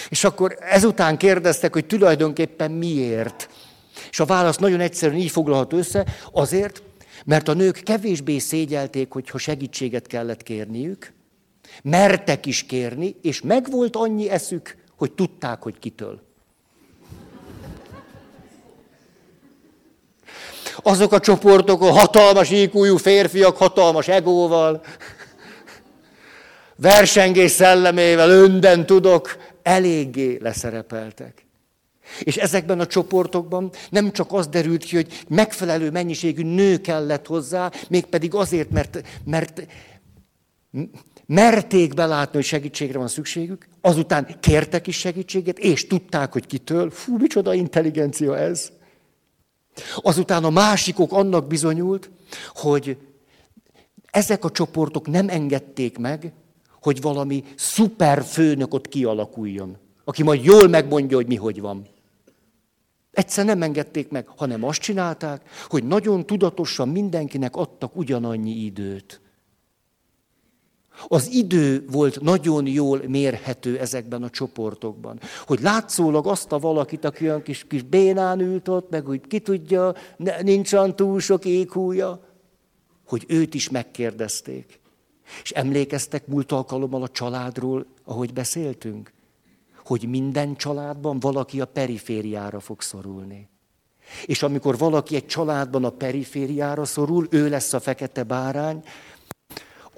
És akkor ezután kérdeztek, hogy tulajdonképpen miért. És a válasz nagyon egyszerűen így foglalható össze, azért, mert a nők kevésbé szégyelték, hogyha segítséget kellett kérniük, mertek is kérni, és megvolt annyi eszük, hogy tudták, hogy kitől. Azok a csoportok, a hatalmas íkújú férfiak, hatalmas egóval, versengés szellemével, önden tudok, eléggé leszerepeltek. És ezekben a csoportokban nem csak az derült ki, hogy megfelelő mennyiségű nő kellett hozzá, mégpedig azért, mert, mert merték belátni, hogy segítségre van szükségük, azután kértek is segítséget, és tudták, hogy kitől. Fú, micsoda intelligencia ez. Azután a másikok annak bizonyult, hogy ezek a csoportok nem engedték meg, hogy valami szuper főnök ott kialakuljon, aki majd jól megmondja, hogy mi hogy van. Egyszer nem engedték meg, hanem azt csinálták, hogy nagyon tudatosan mindenkinek adtak ugyanannyi időt. Az idő volt nagyon jól mérhető ezekben a csoportokban. Hogy látszólag azt a valakit, aki olyan kis, kis bénán ült ott, meg hogy ki tudja, nincs olyan túl sok éghúja, hogy őt is megkérdezték. És emlékeztek múlt alkalommal a családról, ahogy beszéltünk? Hogy minden családban valaki a perifériára fog szorulni. És amikor valaki egy családban a perifériára szorul, ő lesz a fekete bárány,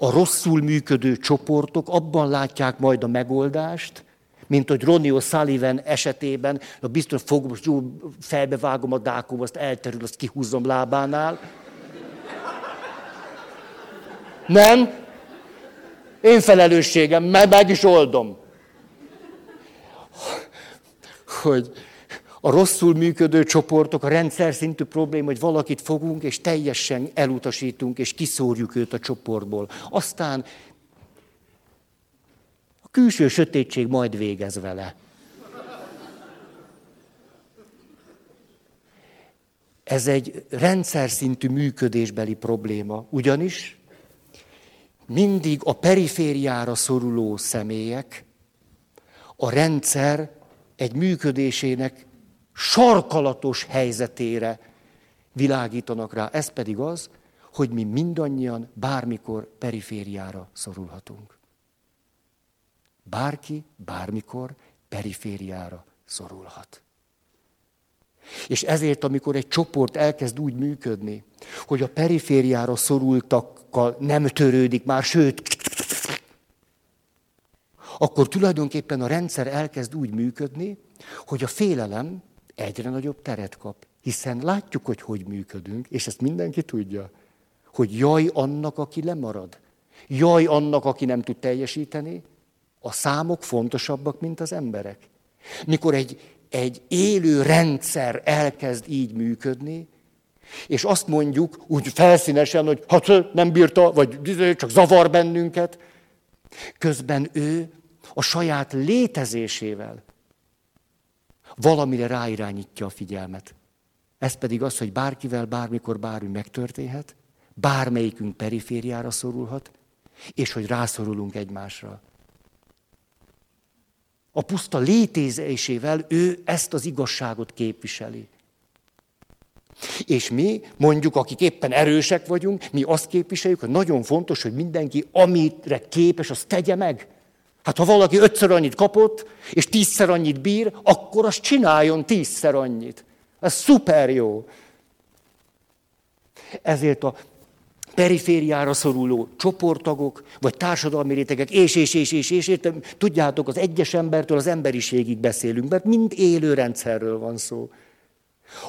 a rosszul működő csoportok abban látják majd a megoldást, mint hogy Ronnie O'Sullivan esetében, a biztos fogom, jó felbevágom a dákom, azt elterül, azt kihúzom lábánál. Nem? Én felelősségem, mert meg is oldom. Hogy a rosszul működő csoportok, a rendszer szintű probléma, hogy valakit fogunk, és teljesen elutasítunk, és kiszórjuk őt a csoportból. Aztán a külső sötétség majd végez vele. Ez egy rendszer szintű működésbeli probléma, ugyanis mindig a perifériára szoruló személyek a rendszer egy működésének sarkalatos helyzetére világítanak rá. Ez pedig az, hogy mi mindannyian bármikor perifériára szorulhatunk. Bárki bármikor perifériára szorulhat. És ezért, amikor egy csoport elkezd úgy működni, hogy a perifériára szorultakkal nem törődik már, sőt, akkor tulajdonképpen a rendszer elkezd úgy működni, hogy a félelem egyre nagyobb teret kap. Hiszen látjuk, hogy hogy működünk, és ezt mindenki tudja, hogy jaj annak, aki lemarad. Jaj annak, aki nem tud teljesíteni. A számok fontosabbak, mint az emberek. Mikor egy, egy élő rendszer elkezd így működni, és azt mondjuk úgy felszínesen, hogy hát nem bírta, vagy csak zavar bennünket, közben ő a saját létezésével valamire ráirányítja a figyelmet. Ez pedig az, hogy bárkivel, bármikor, bármi megtörténhet, bármelyikünk perifériára szorulhat, és hogy rászorulunk egymásra. A puszta létezésével ő ezt az igazságot képviseli. És mi, mondjuk, akik éppen erősek vagyunk, mi azt képviseljük, hogy nagyon fontos, hogy mindenki, amire képes, azt tegye meg. Hát ha valaki ötször annyit kapott, és tízszer annyit bír, akkor azt csináljon tízszer annyit. Ez szuper jó. Ezért a perifériára szoruló csoporttagok, vagy társadalmi rétegek, és, és, és, és, és, értem, tudjátok, az egyes embertől az emberiségig beszélünk, mert mind élő rendszerről van szó.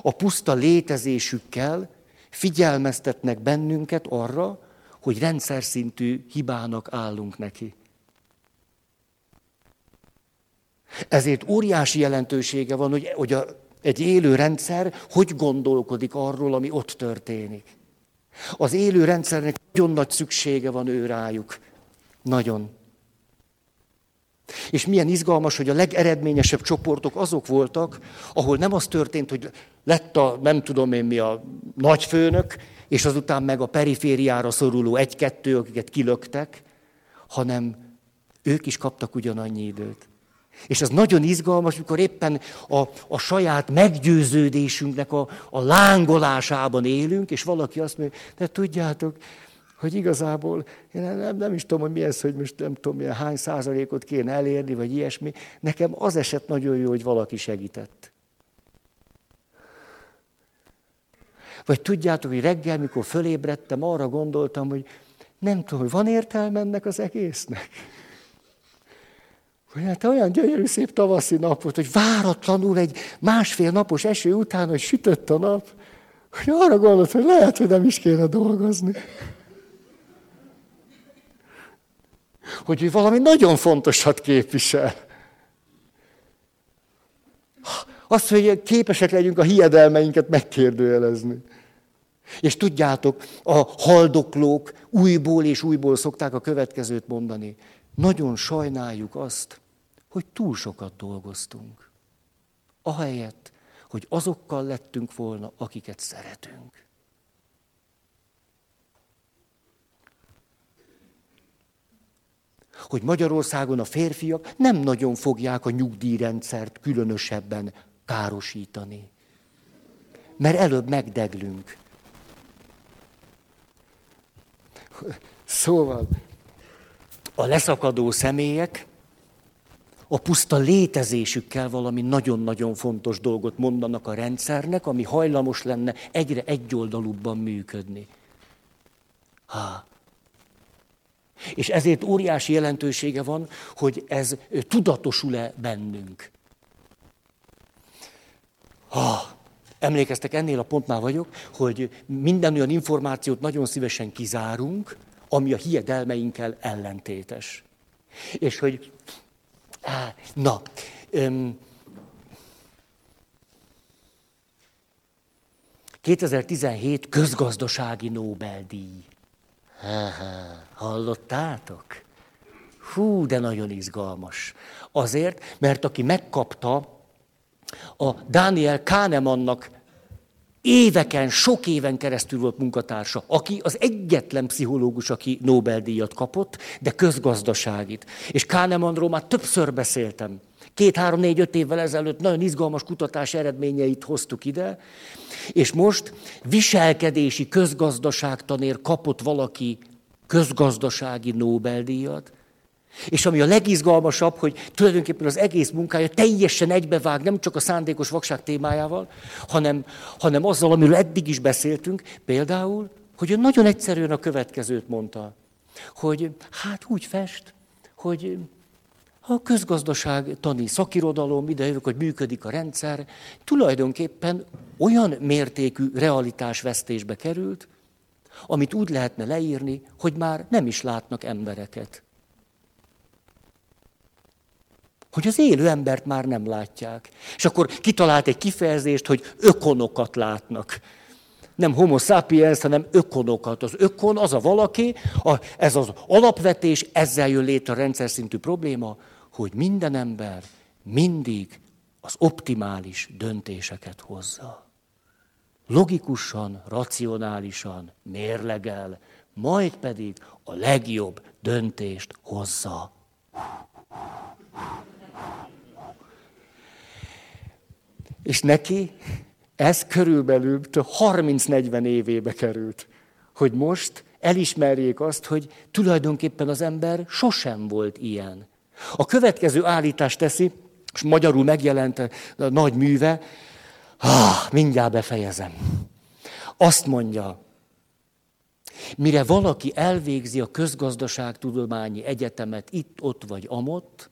A puszta létezésükkel figyelmeztetnek bennünket arra, hogy rendszer szintű hibának állunk neki. Ezért óriási jelentősége van, hogy, hogy a, egy élő rendszer hogy gondolkodik arról, ami ott történik. Az élő rendszernek nagyon nagy szüksége van ő rájuk. Nagyon. És milyen izgalmas, hogy a legeredményesebb csoportok azok voltak, ahol nem az történt, hogy lett a, nem tudom én mi, a nagyfőnök, és azután meg a perifériára szoruló egy-kettő, akiket kilöktek, hanem ők is kaptak ugyanannyi időt. És ez nagyon izgalmas, mikor éppen a, a saját meggyőződésünknek a, a lángolásában élünk, és valaki azt mondja, de tudjátok, hogy igazából én nem, nem is tudom, hogy mi ez, hogy most nem tudom, milyen, hány százalékot kéne elérni, vagy ilyesmi. Nekem az eset nagyon jó, hogy valaki segített. Vagy tudjátok, hogy reggel, mikor fölébredtem, arra gondoltam, hogy nem tudom, hogy van értelme ennek az egésznek. Hogy hát olyan gyönyörű szép tavaszi nap volt, hogy váratlanul egy másfél napos eső után, hogy sütött a nap, hogy arra gondolt, hogy lehet, hogy nem is kéne dolgozni. Hogy ő valami nagyon fontosat képvisel. Azt, hogy képesek legyünk a hiedelmeinket megkérdőjelezni. És tudjátok, a haldoklók újból és újból szokták a következőt mondani. Nagyon sajnáljuk azt, hogy túl sokat dolgoztunk. Ahelyett, hogy azokkal lettünk volna, akiket szeretünk. Hogy Magyarországon a férfiak nem nagyon fogják a nyugdíjrendszert különösebben károsítani. Mert előbb megdeglünk. Szóval a leszakadó személyek a puszta létezésükkel valami nagyon-nagyon fontos dolgot mondanak a rendszernek, ami hajlamos lenne egyre egyoldalúbban működni. Ha. És ezért óriási jelentősége van, hogy ez tudatosul-e bennünk. Ha. Emlékeztek, ennél a pontnál vagyok, hogy minden olyan információt nagyon szívesen kizárunk, ami a hiedelmeinkkel ellentétes. És hogy Á, na, öm, 2017 közgazdasági Nobel-díj. Hallottátok? Hú, de nagyon izgalmas. Azért, mert aki megkapta a Daniel Kahnemannak éveken, sok éven keresztül volt munkatársa, aki az egyetlen pszichológus, aki Nobel-díjat kapott, de közgazdaságit. És Kahnemanról már többször beszéltem. Két, három, négy, öt évvel ezelőtt nagyon izgalmas kutatás eredményeit hoztuk ide, és most viselkedési közgazdaságtanér kapott valaki közgazdasági Nobel-díjat, És ami a legizgalmasabb, hogy tulajdonképpen az egész munkája teljesen egybevág, nem csak a szándékos vakság témájával, hanem, hanem azzal, amiről eddig is beszéltünk, például, hogy ő nagyon egyszerűen a következőt mondta, hogy hát úgy fest, hogy a közgazdaság tani szakirodalom, ide jövök, hogy működik a rendszer, tulajdonképpen olyan mértékű realitásvesztésbe került, amit úgy lehetne leírni, hogy már nem is látnak embereket. Hogy az élő embert már nem látják. És akkor kitalált egy kifejezést, hogy ökonokat látnak. Nem homo sapiens, hanem ökonokat. Az ökon az a valaki, a, ez az alapvetés, ezzel jön létre a rendszer szintű probléma, hogy minden ember mindig az optimális döntéseket hozza. Logikusan, racionálisan mérlegel, majd pedig a legjobb döntést hozza. És neki ez körülbelül 30-40 évébe került, hogy most elismerjék azt, hogy tulajdonképpen az ember sosem volt ilyen. A következő állítást teszi, és magyarul megjelent a nagy műve, ah, mindjárt befejezem. Azt mondja, mire valaki elvégzi a közgazdaságtudományi egyetemet itt, ott vagy amott,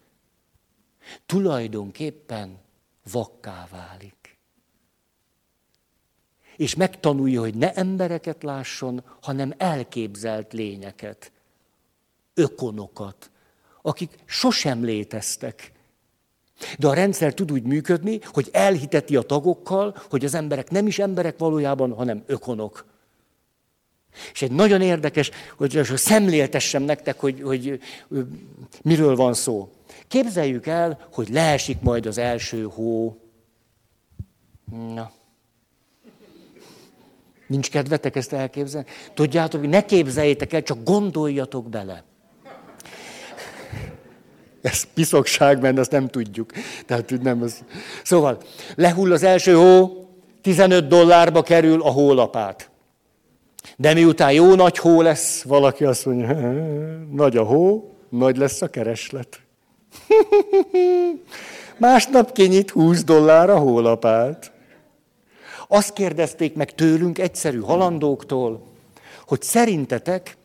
tulajdonképpen vakká válik. És megtanulja, hogy ne embereket lásson, hanem elképzelt lényeket, ökonokat, akik sosem léteztek. De a rendszer tud úgy működni, hogy elhiteti a tagokkal, hogy az emberek nem is emberek valójában, hanem ökonok. És egy nagyon érdekes, hogy szemléltessem nektek, hogy, hogy miről van szó. Képzeljük el, hogy leesik majd az első hó. Na. Nincs kedvetek ezt elképzelni? Tudjátok, ne képzeljétek el, csak gondoljatok bele. Ez piszokság, mert azt nem tudjuk. Tehát nem az... Szóval, lehull az első hó, 15 dollárba kerül a hólapát. De miután jó nagy hó lesz, valaki azt mondja, nagy a hó, nagy lesz a kereslet. Másnap kinyit 20 dollár a hólapát. Azt kérdezték meg tőlünk, egyszerű halandóktól, hogy szerintetek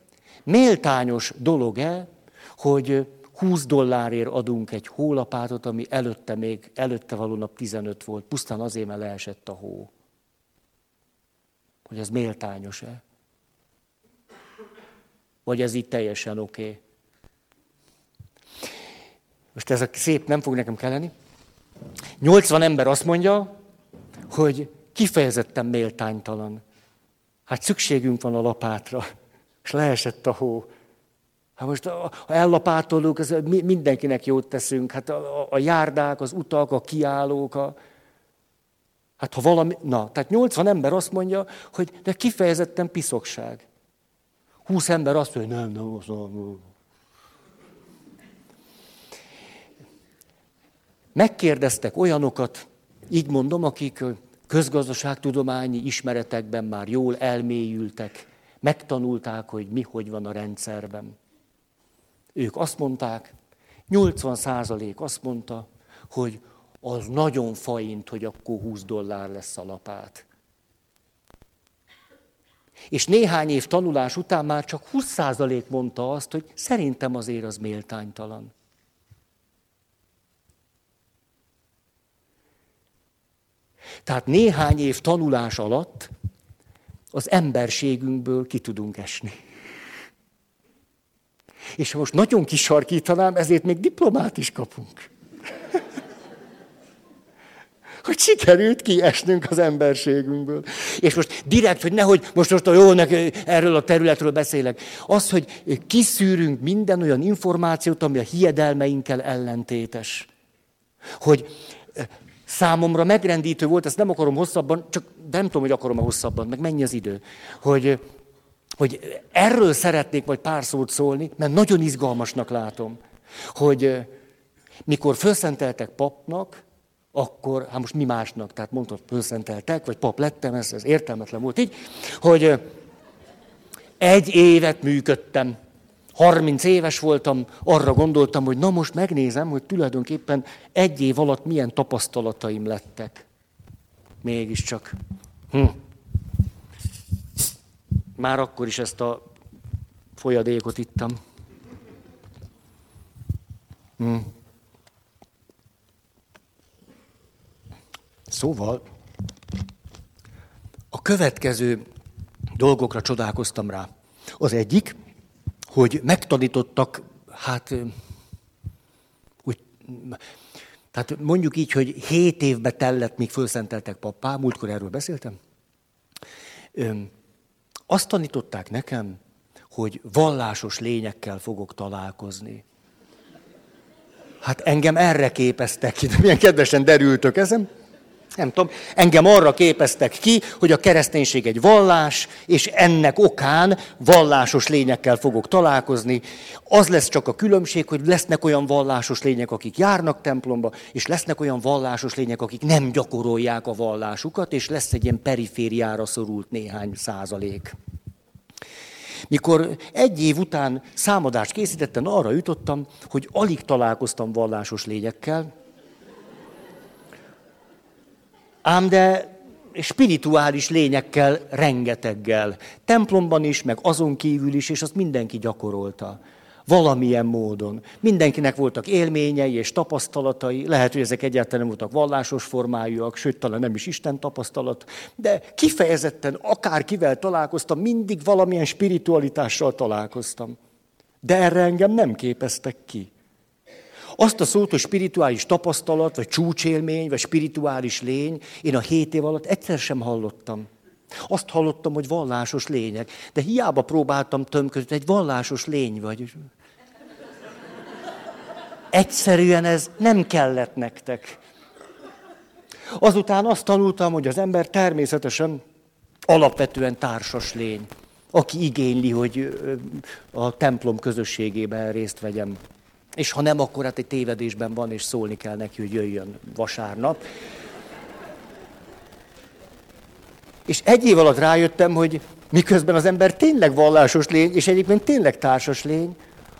méltányos dolog-e, hogy 20 dollárért adunk egy hólapátot, ami előtte még, előtte való nap 15 volt, pusztán azért, mert leesett a hó. Hogy ez méltányos-e? Vagy ez így teljesen oké? Okay? Most ez a szép nem fog nekem kelleni. 80 ember azt mondja, hogy kifejezetten méltánytalan. Hát szükségünk van a lapátra, és leesett a hó. Hát most ha ellapátolunk, ez mindenkinek jót teszünk. Hát a, a járdák, az utak, a kiállók, a... Hát ha valami... Na, tehát 80 ember azt mondja, hogy de kifejezetten piszokság. 20 ember azt mondja, hogy nem, nem, nem, nem. Megkérdeztek olyanokat, így mondom, akik közgazdaságtudományi ismeretekben már jól elmélyültek, megtanulták, hogy mi hogy van a rendszerben. Ők azt mondták, 80 százalék azt mondta, hogy az nagyon faint, hogy akkor 20 dollár lesz a lapát. És néhány év tanulás után már csak 20 százalék mondta azt, hogy szerintem azért az méltánytalan. Tehát néhány év tanulás alatt az emberségünkből ki tudunk esni. És ha most nagyon kisarkítanám, ezért még diplomát is kapunk. hogy sikerült kiesnünk az emberségünkből. És most direkt, hogy nehogy most most a jó, erről a területről beszélek. Az, hogy kiszűrünk minden olyan információt, ami a hiedelmeinkkel ellentétes. Hogy számomra megrendítő volt, ezt nem akarom hosszabban, csak nem tudom, hogy akarom-e hosszabban, meg mennyi az idő, hogy, hogy erről szeretnék majd pár szót szólni, mert nagyon izgalmasnak látom, hogy mikor felszenteltek papnak, akkor, hát most mi másnak, tehát mondtad, felszenteltek, vagy pap lettem, ez, ez értelmetlen volt így, hogy egy évet működtem 30 éves voltam, arra gondoltam, hogy na most megnézem, hogy tulajdonképpen egy év alatt milyen tapasztalataim lettek. Mégiscsak. Hm. Már akkor is ezt a folyadékot ittam. Hm. Szóval a következő dolgokra csodálkoztam rá. Az egyik, hogy megtanítottak, hát, úgy, tehát mondjuk így, hogy hét évbe tellett, míg fölszenteltek pappá, múltkor erről beszéltem. Azt tanították nekem, hogy vallásos lényekkel fogok találkozni. Hát engem erre képeztek ki, de milyen kedvesen derültök ezen. Nem tudom, engem arra képeztek ki, hogy a kereszténység egy vallás, és ennek okán vallásos lényekkel fogok találkozni. Az lesz csak a különbség, hogy lesznek olyan vallásos lények, akik járnak templomba, és lesznek olyan vallásos lények, akik nem gyakorolják a vallásukat, és lesz egy ilyen perifériára szorult néhány százalék. Mikor egy év után számadást készítettem, arra jutottam, hogy alig találkoztam vallásos lényekkel, ám de spirituális lényekkel rengeteggel. Templomban is, meg azon kívül is, és azt mindenki gyakorolta. Valamilyen módon. Mindenkinek voltak élményei és tapasztalatai, lehet, hogy ezek egyáltalán nem voltak vallásos formájúak, sőt, talán nem is Isten tapasztalat, de kifejezetten akárkivel találkoztam, mindig valamilyen spiritualitással találkoztam. De erre engem nem képeztek ki. Azt a szót, hogy spirituális tapasztalat, vagy csúcsélmény, vagy spirituális lény, én a hét év alatt egyszer sem hallottam. Azt hallottam, hogy vallásos lények, de hiába próbáltam tömközni, egy vallásos lény vagy. Egyszerűen ez nem kellett nektek. Azután azt tanultam, hogy az ember természetesen alapvetően társas lény, aki igényli, hogy a templom közösségében részt vegyem. És ha nem, akkor hát egy tévedésben van, és szólni kell neki, hogy jöjjön vasárnap. És egy év alatt rájöttem, hogy miközben az ember tényleg vallásos lény, és egyébként tényleg társas lény,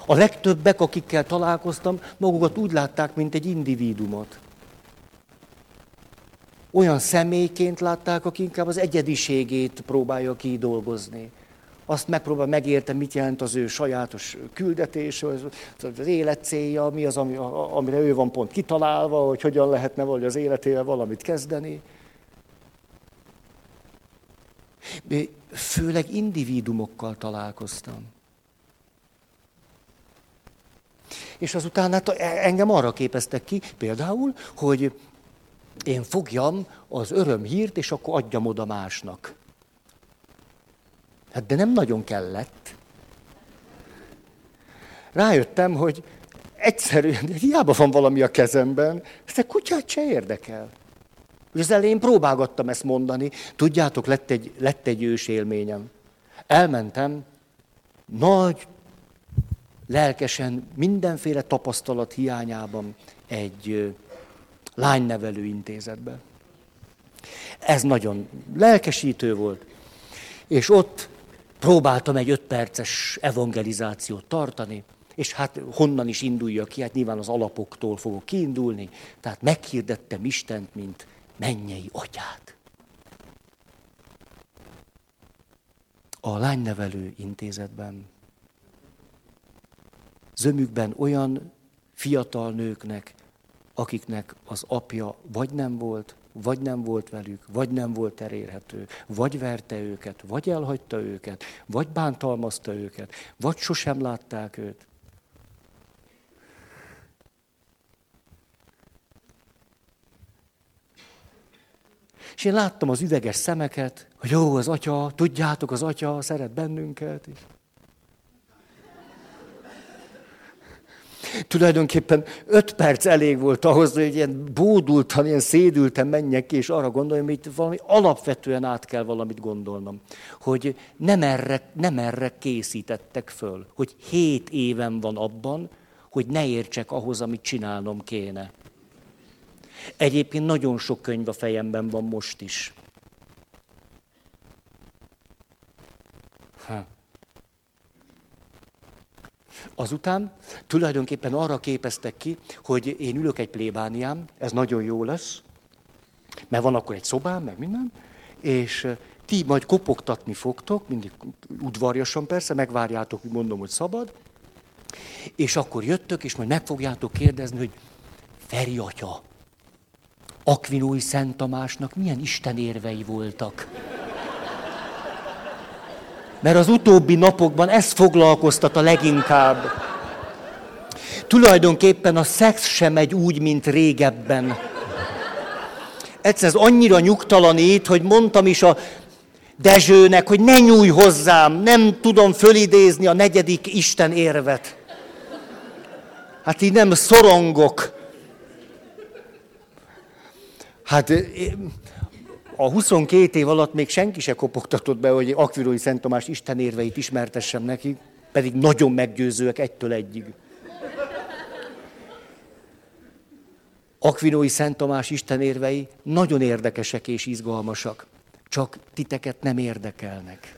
a legtöbbek, akikkel találkoztam, magukat úgy látták, mint egy individumot. Olyan személyként látták, aki inkább az egyediségét próbálja kidolgozni azt megpróbál megérteni, mit jelent az ő sajátos küldetés, az, élet célja, mi az, ami, amire ő van pont kitalálva, hogy hogyan lehetne valahogy az életével valamit kezdeni. Főleg individumokkal találkoztam. És azután hát engem arra képeztek ki, például, hogy én fogjam az örömhírt, és akkor adjam oda másnak. Hát de nem nagyon kellett. Rájöttem, hogy egyszerűen, hiába van valami a kezemben, ezt a kutyát se érdekel. És az elején próbálgattam ezt mondani. Tudjátok, lett egy, lett egy ős élményem. Elmentem, nagy, lelkesen, mindenféle tapasztalat hiányában egy lánynevelő intézetbe. Ez nagyon lelkesítő volt. És ott próbáltam egy öt perces evangelizációt tartani, és hát honnan is indulja ki, hát nyilván az alapoktól fogok kiindulni, tehát meghirdettem Istent, mint mennyei atyát. A lánynevelő intézetben, zömükben olyan fiatal nőknek, akiknek az apja vagy nem volt, vagy nem volt velük, vagy nem volt elérhető, vagy verte őket, vagy elhagyta őket, vagy bántalmazta őket, vagy sosem látták őt. És én láttam az üveges szemeket, hogy jó, az atya, tudjátok, az atya szeret bennünket. És Tulajdonképpen öt perc elég volt ahhoz, hogy ilyen bódultan, ilyen szédülten menjek ki, és arra gondoljam, hogy itt valami alapvetően át kell valamit gondolnom. Hogy nem erre, nem erre készítettek föl, hogy hét éven van abban, hogy ne értsek ahhoz, amit csinálnom kéne. Egyébként nagyon sok könyv a fejemben van most is. Ha. Azután tulajdonképpen arra képeztek ki, hogy én ülök egy plébániám, ez nagyon jó lesz, mert van akkor egy szobám, meg minden, és ti majd kopogtatni fogtok, mindig udvarjasan persze, megvárjátok, hogy mondom, hogy szabad, és akkor jöttök, és majd meg fogjátok kérdezni, hogy Feri atya, Akvinói Szent Tamásnak milyen istenérvei voltak. Mert az utóbbi napokban ez foglalkoztat a leginkább. Tulajdonképpen a szex sem megy úgy, mint régebben. Egyszer ez annyira nyugtalanít, hogy mondtam is a Dezsőnek, hogy ne nyúj hozzám, nem tudom fölidézni a negyedik Isten érvet. Hát így nem szorongok. Hát a 22 év alatt még senki se kopogtatott be, hogy Akvirói Szent Tamás Isten érveit ismertessem neki, pedig nagyon meggyőzőek egytől egyig. Akvinói Szent Tamás Isten érvei nagyon érdekesek és izgalmasak, csak titeket nem érdekelnek.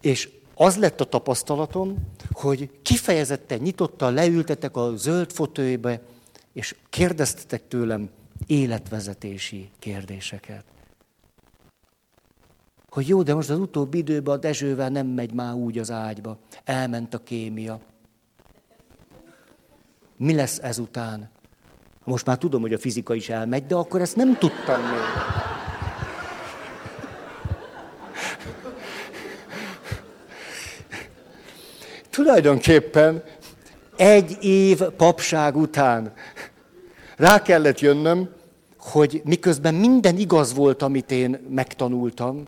És az lett a tapasztalatom, hogy kifejezetten nyitottan leültetek a zöld fotóibe, és kérdeztetek tőlem életvezetési kérdéseket. Hogy jó, de most az utóbbi időben a Dezsővel nem megy már úgy az ágyba. Elment a kémia. Mi lesz ezután? Most már tudom, hogy a fizika is elmegy, de akkor ezt nem tudtam még. Tulajdonképpen egy év papság után rá kellett jönnöm, hogy miközben minden igaz volt, amit én megtanultam,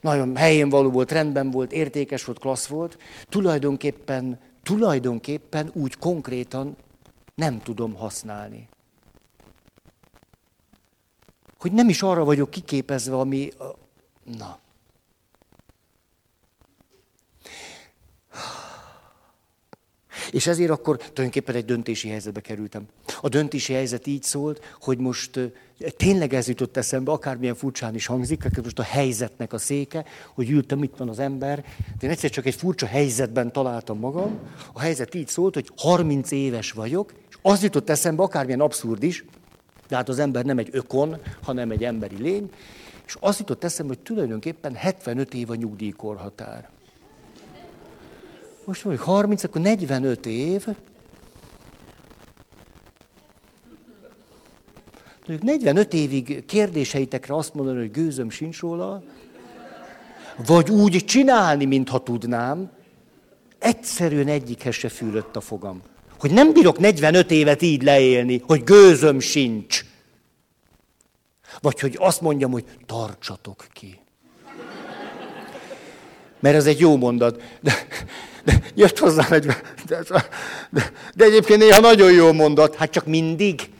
nagyon helyén való volt, rendben volt, értékes volt, klassz volt, tulajdonképpen, tulajdonképpen úgy konkrétan nem tudom használni. Hogy nem is arra vagyok kiképezve, ami... Na. És ezért akkor tulajdonképpen egy döntési helyzetbe kerültem. A döntési helyzet így szólt, hogy most tényleg ez jutott eszembe, akármilyen furcsán is hangzik, most a helyzetnek a széke, hogy ültem, itt van az ember, de én egyszer csak egy furcsa helyzetben találtam magam. A helyzet így szólt, hogy 30 éves vagyok, és az jutott eszembe, akármilyen abszurd is, de hát az ember nem egy ökon, hanem egy emberi lény, és az jutott eszembe, hogy tulajdonképpen 75 év a nyugdíjkorhatár. Most mondjuk 30, akkor 45 év. Mondjuk 45 évig kérdéseitekre azt mondani, hogy gőzöm sincs róla, vagy úgy csinálni, mintha tudnám, egyszerűen egyikhez se fűlött a fogam. Hogy nem bírok 45 évet így leélni, hogy gőzöm sincs. Vagy hogy azt mondjam, hogy tartsatok ki. Mert ez egy jó mondat. De, de jött hozzám egy... De, de, de egyébként néha nagyon jó mondat. Hát csak mindig.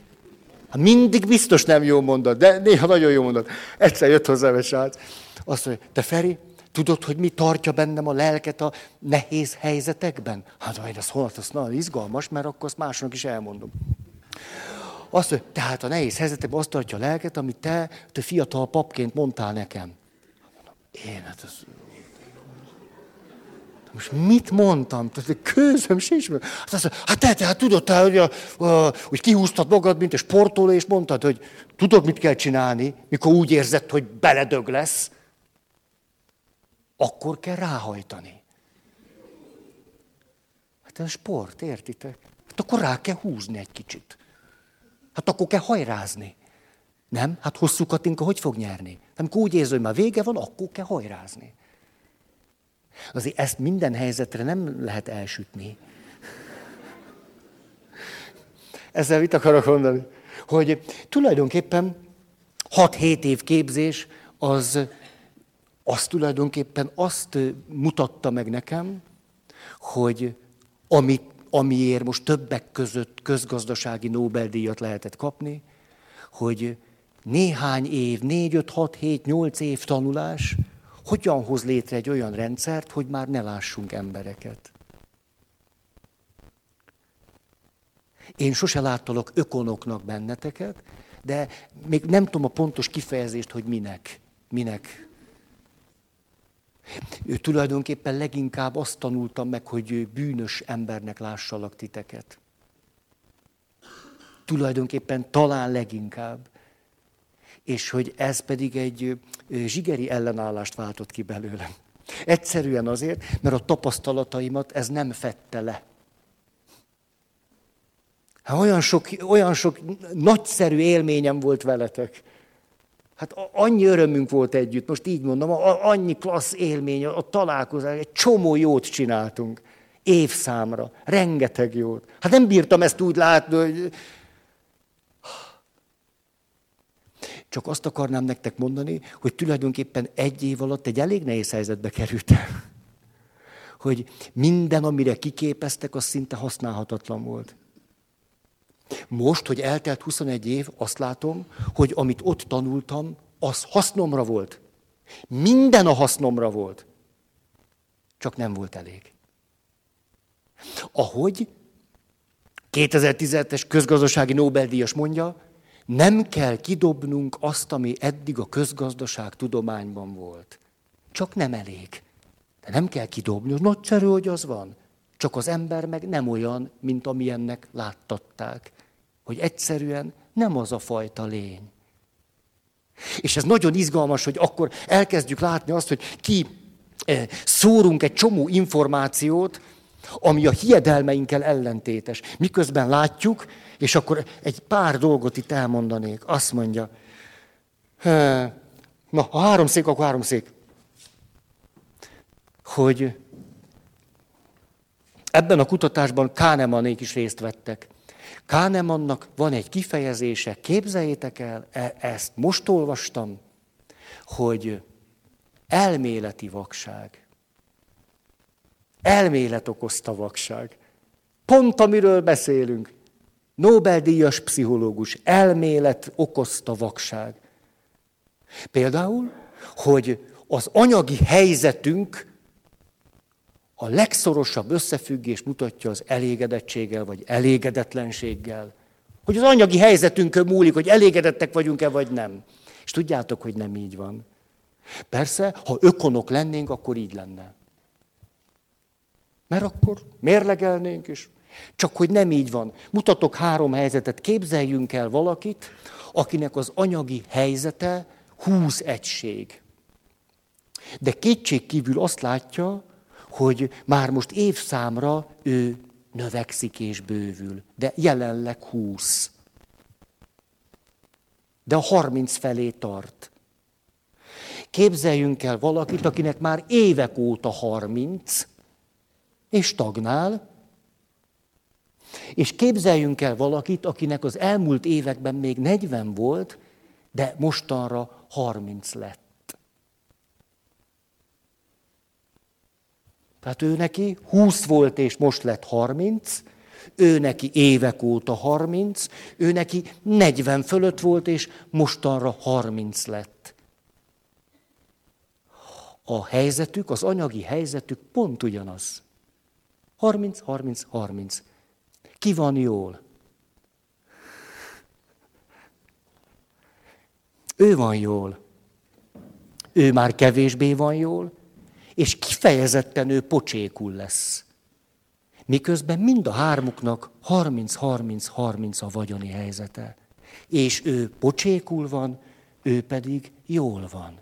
Hát mindig biztos nem jó mondat, de néha nagyon jó mondat. Egyszer jött hozzám egy srác. Azt mondja, te Feri, tudod, hogy mi tartja bennem a lelket a nehéz helyzetekben? Hát majd ez holnap, az nagyon izgalmas, mert akkor azt másnak is elmondom. Azt mondja, tehát a nehéz helyzetekben azt tartja a lelket, amit te, te fiatal papként mondtál nekem. Én, hát az most mit mondtam? Közöm sincs. Hát, azt hát te, te, hát tudod, te, hogy, a, a, hogy kihúztad magad, mint egy sportoló, és mondtad, hogy tudod, mit kell csinálni, mikor úgy érzed, hogy beledög lesz. Akkor kell ráhajtani. Hát ez sport, értitek? Hát akkor rá kell húzni egy kicsit. Hát akkor kell hajrázni. Nem? Hát hosszú Katinka hogy fog nyerni? Amikor úgy érzi, hogy már vége van, akkor kell hajrázni. Azért ezt minden helyzetre nem lehet elsütni. Ezzel mit akarok mondani? Hogy tulajdonképpen 6-7 év képzés az, az tulajdonképpen azt mutatta meg nekem, hogy amit, amiért most többek között közgazdasági Nobel-díjat lehetett kapni, hogy néhány év, 4, 5, 6, 7, 8 év tanulás, hogyan hoz létre egy olyan rendszert, hogy már ne lássunk embereket. Én sose láttalak ökonoknak benneteket, de még nem tudom a pontos kifejezést, hogy minek. Minek. Ő tulajdonképpen leginkább azt tanultam meg, hogy bűnös embernek lássalak titeket. Tulajdonképpen talán leginkább. És hogy ez pedig egy zsigeri ellenállást váltott ki belőlem. Egyszerűen azért, mert a tapasztalataimat ez nem fette le. Hát olyan sok, olyan sok nagyszerű élményem volt veletek. Hát annyi örömünk volt együtt, most így mondom, annyi klassz élmény, a találkozás, egy csomó jót csináltunk. Évszámra, rengeteg jót. Hát nem bírtam ezt úgy látni, hogy... Csak azt akarnám nektek mondani, hogy tulajdonképpen egy év alatt egy elég nehéz helyzetbe kerültem. Hogy minden, amire kiképeztek, az szinte használhatatlan volt. Most, hogy eltelt 21 év, azt látom, hogy amit ott tanultam, az hasznomra volt. Minden a hasznomra volt. Csak nem volt elég. Ahogy 2017-es közgazdasági Nobel-díjas mondja, nem kell kidobnunk azt, ami eddig a közgazdaság tudományban volt. Csak nem elég. De nem kell kidobni, az nagyszerű, hogy az van. Csak az ember meg nem olyan, mint amilyennek láttatták. Hogy egyszerűen nem az a fajta lény. És ez nagyon izgalmas, hogy akkor elkezdjük látni azt, hogy ki eh, szórunk egy csomó információt, ami a hiedelmeinkkel ellentétes. Miközben látjuk, és akkor egy pár dolgot itt elmondanék. Azt mondja, na, a három szék, akkor három szék. Hogy ebben a kutatásban Káhnemanék is részt vettek. Kánemannak van egy kifejezése, képzeljétek el, e- ezt most olvastam, hogy elméleti vakság. Elmélet okozta vakság. Pont amiről beszélünk. Nobel-díjas pszichológus, elmélet okozta vakság. Például, hogy az anyagi helyzetünk a legszorosabb összefüggés mutatja az elégedettséggel vagy elégedetlenséggel. Hogy az anyagi helyzetünkön múlik, hogy elégedettek vagyunk-e vagy nem. És tudjátok, hogy nem így van. Persze, ha ökonok lennénk, akkor így lenne. Mert akkor mérlegelnénk is. Csak hogy nem így van. Mutatok három helyzetet. Képzeljünk el valakit, akinek az anyagi helyzete 20 egység. De kétség kívül azt látja, hogy már most évszámra ő növekszik és bővül, de jelenleg 20. De a 30 felé tart. Képzeljünk el valakit, akinek már évek óta 30, és stagnál, és képzeljünk el valakit, akinek az elmúlt években még 40 volt, de mostanra 30 lett. Tehát ő neki 20 volt, és most lett 30, ő neki évek óta 30, ő neki 40 fölött volt, és mostanra 30 lett. A helyzetük, az anyagi helyzetük pont ugyanaz. 30, 30, 30. Ki van jól? Ő van jól. Ő már kevésbé van jól, és kifejezetten ő pocsékul lesz. Miközben mind a hármuknak 30-30-30 a vagyoni helyzete. És ő pocsékul van, ő pedig jól van.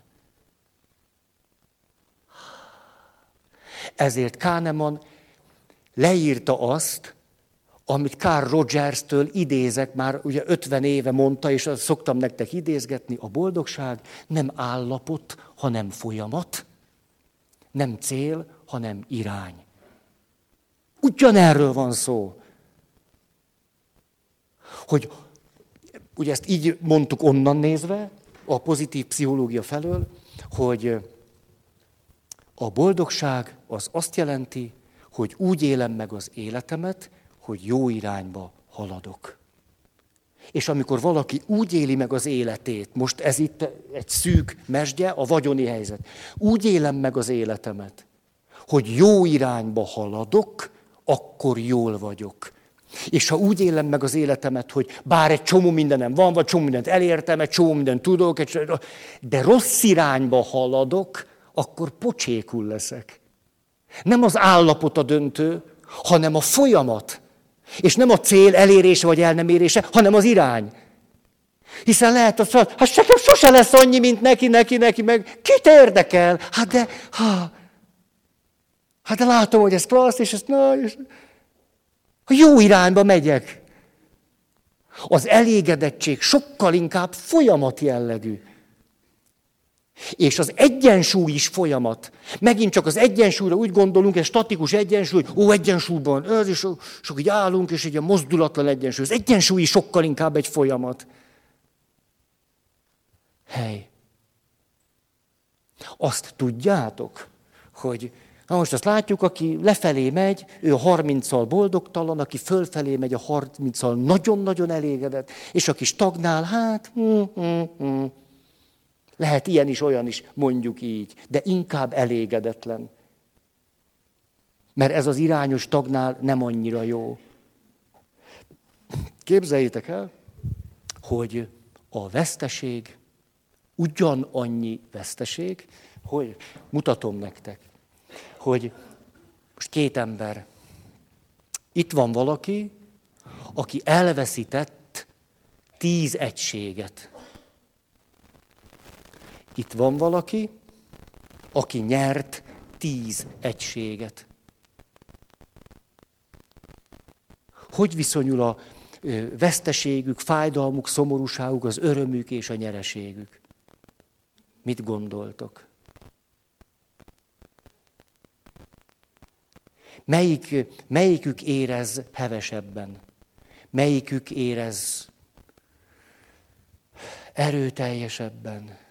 Ezért Kahneman leírta azt, amit Carl Rogers-től idézek, már ugye 50 éve mondta, és azt szoktam nektek idézgetni, a boldogság nem állapot, hanem folyamat. Nem cél, hanem irány. Ugyanerről van szó. Hogy ugye ezt így mondtuk onnan nézve, a pozitív pszichológia felől, hogy a boldogság az azt jelenti, hogy úgy élem meg az életemet, hogy jó irányba haladok. És amikor valaki úgy éli meg az életét, most ez itt egy szűk mesdje, a vagyoni helyzet, úgy élem meg az életemet, hogy jó irányba haladok, akkor jól vagyok. És ha úgy élem meg az életemet, hogy bár egy csomó mindenem van, vagy csomó mindent elértem, egy csomó mindent tudok, de rossz irányba haladok, akkor pocsékul leszek. Nem az állapot a döntő, hanem a folyamat. És nem a cél elérése vagy el nem érése, hanem az irány. Hiszen lehet az, hogy hát nekem sose lesz annyi, mint neki, neki, neki, meg kit érdekel? Hát de, ha, hát de látom, hogy ez klassz, és ez, na, és a jó irányba megyek. Az elégedettség sokkal inkább folyamat jellegű. És az egyensúly is folyamat. Megint csak az egyensúlyra úgy gondolunk, ez statikus egyensúly, ó, egyensúlyban, ez is, sok így állunk, és egy mozdulatlan egyensúly. Az egyensúly sokkal inkább egy folyamat. Hely. Azt tudjátok, hogy Na most azt látjuk, aki lefelé megy, ő a 30-al boldogtalan, aki fölfelé megy a 30-al nagyon-nagyon elégedett, és aki stagnál, hát, hm, hm, hm. Lehet ilyen is, olyan is, mondjuk így, de inkább elégedetlen. Mert ez az irányos tagnál nem annyira jó. Képzeljétek el, hogy a veszteség ugyanannyi veszteség, hogy mutatom nektek hogy most két ember. Itt van valaki, aki elveszített tíz egységet. Itt van valaki, aki nyert tíz egységet. Hogy viszonyul a veszteségük, fájdalmuk, szomorúságuk, az örömük és a nyereségük? Mit gondoltok? Melyik, melyikük érez hevesebben? Melyikük érez erőteljesebben?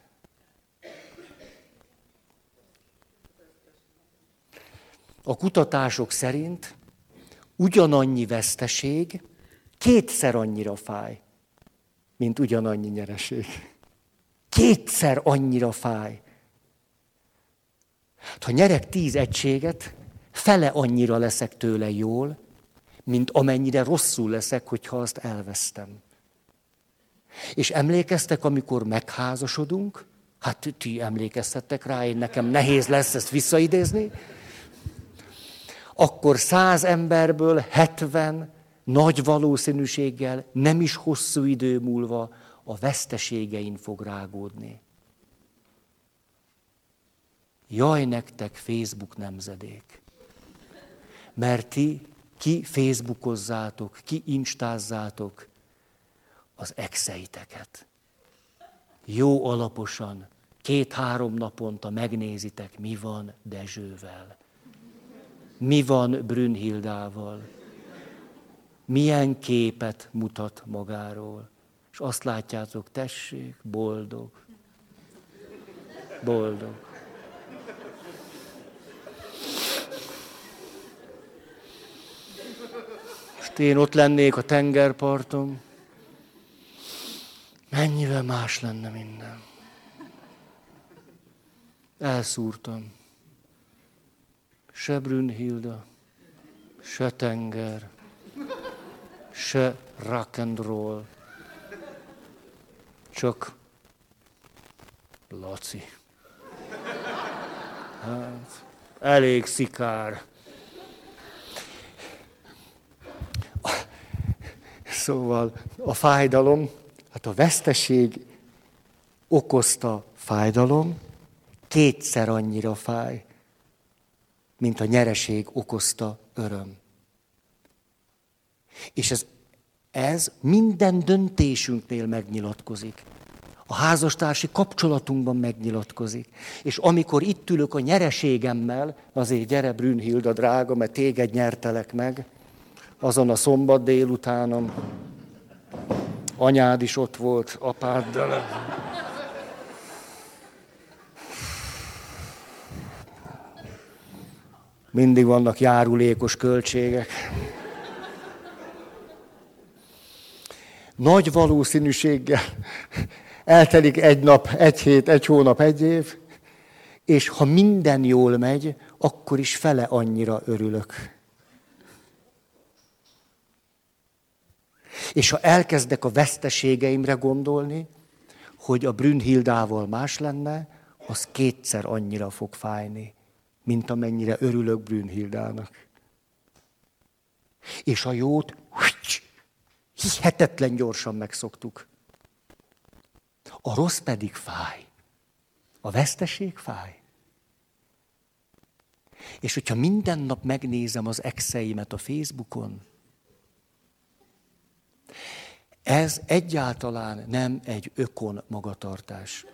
A kutatások szerint ugyanannyi veszteség kétszer annyira fáj, mint ugyanannyi nyereség. Kétszer annyira fáj. Ha nyerek tíz egységet, fele annyira leszek tőle jól, mint amennyire rosszul leszek, hogyha azt elvesztem. És emlékeztek, amikor megházasodunk? Hát ti emlékeztettek rá, én nekem nehéz lesz ezt visszaidézni. Akkor száz emberből hetven nagy valószínűséggel nem is hosszú idő múlva a veszteségein fog rágódni. Jaj nektek Facebook nemzedék! mert ti ki facebookozzátok, ki instázzátok az exeiteket. Jó alaposan, két-három naponta megnézitek, mi van Dezsővel, mi van Brünnhildával, milyen képet mutat magáról. És azt látjátok, tessék, boldog, boldog. én ott lennék a tengerparton, mennyivel más lenne minden. Elszúrtam. Se Brünnhilda, se tenger, se rock and roll, csak Laci. Hát, elég szikár. Szóval a fájdalom, hát a veszteség okozta fájdalom, kétszer annyira fáj, mint a nyereség okozta öröm. És ez, ez minden döntésünknél megnyilatkozik. A házastársi kapcsolatunkban megnyilatkozik. És amikor itt ülök a nyereségemmel, azért gyere Brünnhilda drága, mert téged nyertelek meg, azon a szombat délutánom. Anyád is ott volt, apáddal. Mindig vannak járulékos költségek. Nagy valószínűséggel eltelik egy nap, egy hét, egy hónap, egy év, és ha minden jól megy, akkor is fele annyira örülök. És ha elkezdek a veszteségeimre gondolni, hogy a Brünnhildával más lenne, az kétszer annyira fog fájni, mint amennyire örülök Brünnhildának. És a jót hihetetlen gyorsan megszoktuk. A rossz pedig fáj. A veszteség fáj. És hogyha minden nap megnézem az exeimet a Facebookon, ez egyáltalán nem egy ökon magatartás.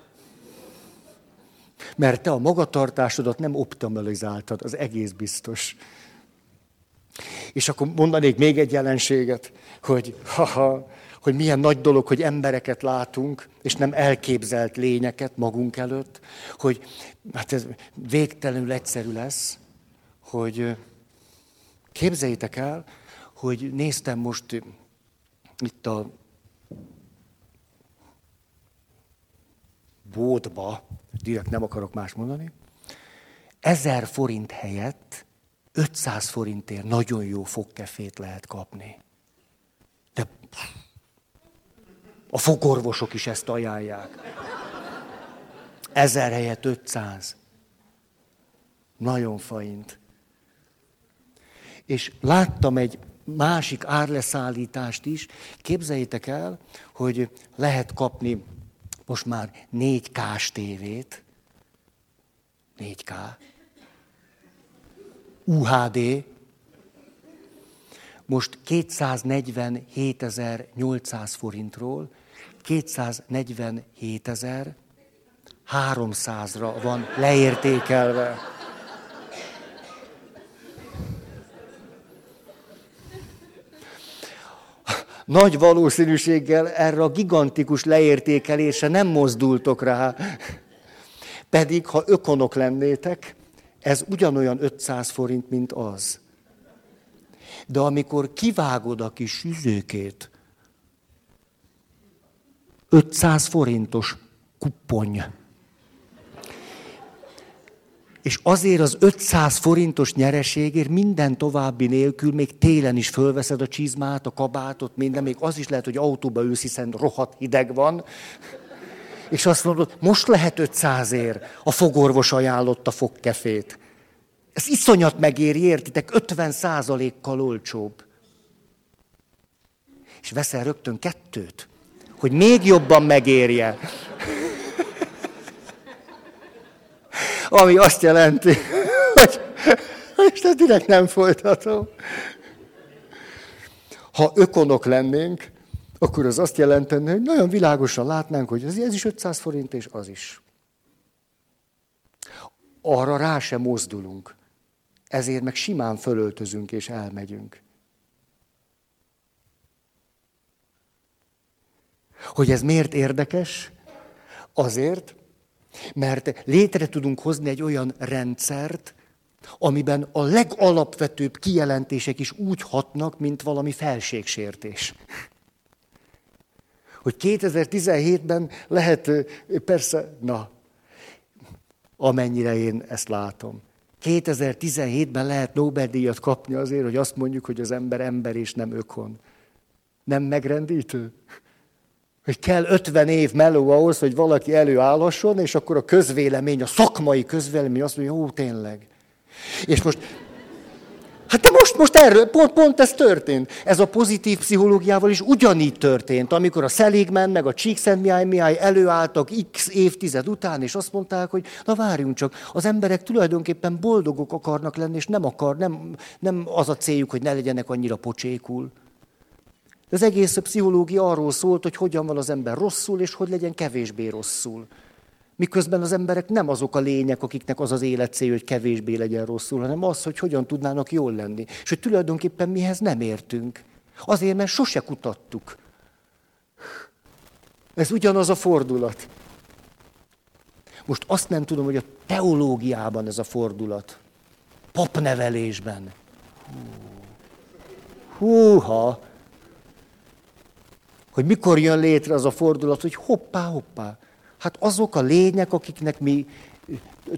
Mert te a magatartásodat nem optimalizáltad, az egész biztos. És akkor mondanék még egy jelenséget, hogy haha, hogy milyen nagy dolog, hogy embereket látunk, és nem elképzelt lényeket magunk előtt, hogy hát ez végtelenül egyszerű lesz, hogy képzeljétek el, hogy néztem most itt a bódba, direkt nem akarok más mondani, ezer forint helyett 500 forintért nagyon jó fogkefét lehet kapni. De a fogorvosok is ezt ajánlják. Ezer helyett 500. Nagyon faint. És láttam egy másik árleszállítást is. Képzeljétek el, hogy lehet kapni most már 4K-s tévét. 4K. UHD. Most 247.800 forintról 247.300-ra van leértékelve. Nagy valószínűséggel erre a gigantikus leértékelése nem mozdultok rá. Pedig, ha ökonok lennétek, ez ugyanolyan 500 forint, mint az. De amikor kivágod a kis süzőkét, 500 forintos kuppony. És azért az 500 forintos nyereségért minden további nélkül még télen is fölveszed a csizmát, a kabátot, minden, még az is lehet, hogy autóba ülsz, hiszen rohadt hideg van. És azt mondod, most lehet 500 ér, a fogorvos ajánlotta fogkefét. Ez iszonyat megéri, értitek, 50 százalékkal olcsóbb. És veszel rögtön kettőt, hogy még jobban megérje. Ami azt jelenti, hogy és ezt direkt nem folytatom. Ha ökonok lennénk, akkor az azt jelenteni, hogy nagyon világosan látnánk, hogy ez is 500 forint, és az is. Arra rá sem mozdulunk. Ezért meg simán fölöltözünk és elmegyünk. Hogy ez miért érdekes? Azért, mert létre tudunk hozni egy olyan rendszert, amiben a legalapvetőbb kijelentések is úgy hatnak, mint valami felségsértés. Hogy 2017-ben lehet, persze, na, amennyire én ezt látom. 2017-ben lehet Nobel-díjat kapni azért, hogy azt mondjuk, hogy az ember ember és nem ökon. Nem megrendítő? Hogy kell 50 év meló ahhoz, hogy valaki előállhasson, és akkor a közvélemény, a szakmai közvélemény azt mondja, ó, tényleg. És most, hát de most, most erről, pont, pont ez történt. Ez a pozitív pszichológiával is ugyanígy történt, amikor a Szeligmen meg a Csíkszentmihály Mihály előálltak x évtized után, és azt mondták, hogy na várjunk csak, az emberek tulajdonképpen boldogok akarnak lenni, és nem akar, nem, nem az a céljuk, hogy ne legyenek annyira pocsékul. Az egész a pszichológia arról szólt, hogy hogyan van az ember rosszul, és hogy legyen kevésbé rosszul. Miközben az emberek nem azok a lények, akiknek az az élet célja, hogy kevésbé legyen rosszul, hanem az, hogy hogyan tudnának jól lenni. És hogy tulajdonképpen mihez nem értünk. Azért, mert sose kutattuk. Ez ugyanaz a fordulat. Most azt nem tudom, hogy a teológiában ez a fordulat. Papnevelésben. Húha! Hogy mikor jön létre az a fordulat, hogy hoppá, hoppá. Hát azok a lények, akiknek mi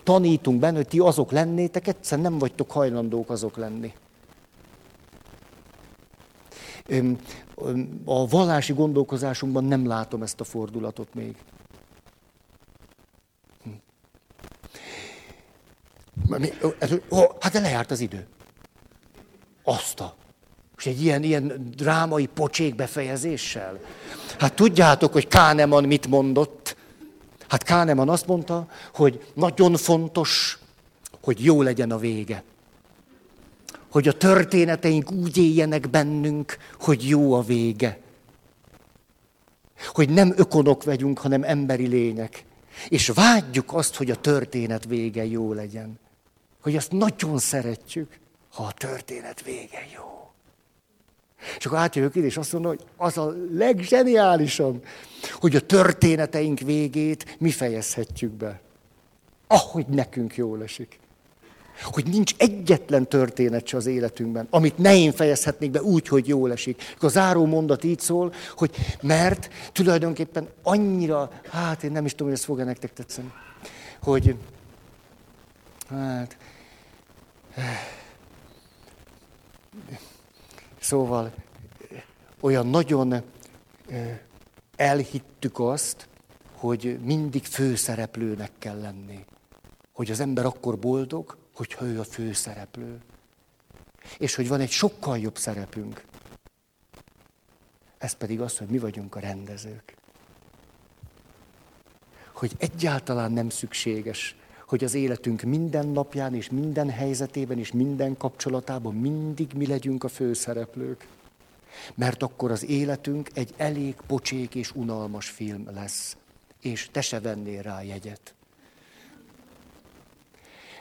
tanítunk benne, hogy ti azok lennétek, egyszer nem vagytok hajlandók azok lenni. A vallási gondolkozásunkban nem látom ezt a fordulatot még. Hm. hát de lejárt az idő. Azt a. És egy ilyen, ilyen drámai pocsék befejezéssel. Hát tudjátok, hogy Káneman mit mondott? Hát Káneman azt mondta, hogy nagyon fontos, hogy jó legyen a vége. Hogy a történeteink úgy éljenek bennünk, hogy jó a vége. Hogy nem ökonok vagyunk, hanem emberi lények. És vágyjuk azt, hogy a történet vége jó legyen. Hogy azt nagyon szeretjük, ha a történet vége jó. És akkor átjövök ide, és azt mondom, hogy az a leggeniálisabb, hogy a történeteink végét mi fejezhetjük be. Ahogy nekünk jól esik. Hogy nincs egyetlen történet se az életünkben, amit ne én fejezhetnék be úgy, hogy jól esik. Akkor a záró mondat így szól, hogy mert tulajdonképpen annyira, hát én nem is tudom, hogy ez fog-e nektek tetszeni, hogy hát, szóval olyan nagyon elhittük azt, hogy mindig főszereplőnek kell lenni. Hogy az ember akkor boldog, hogyha ő a főszereplő. És hogy van egy sokkal jobb szerepünk. Ez pedig az, hogy mi vagyunk a rendezők. Hogy egyáltalán nem szükséges, hogy az életünk minden napján és minden helyzetében és minden kapcsolatában mindig mi legyünk a főszereplők. Mert akkor az életünk egy elég pocsék és unalmas film lesz, és te se vennél rá jegyet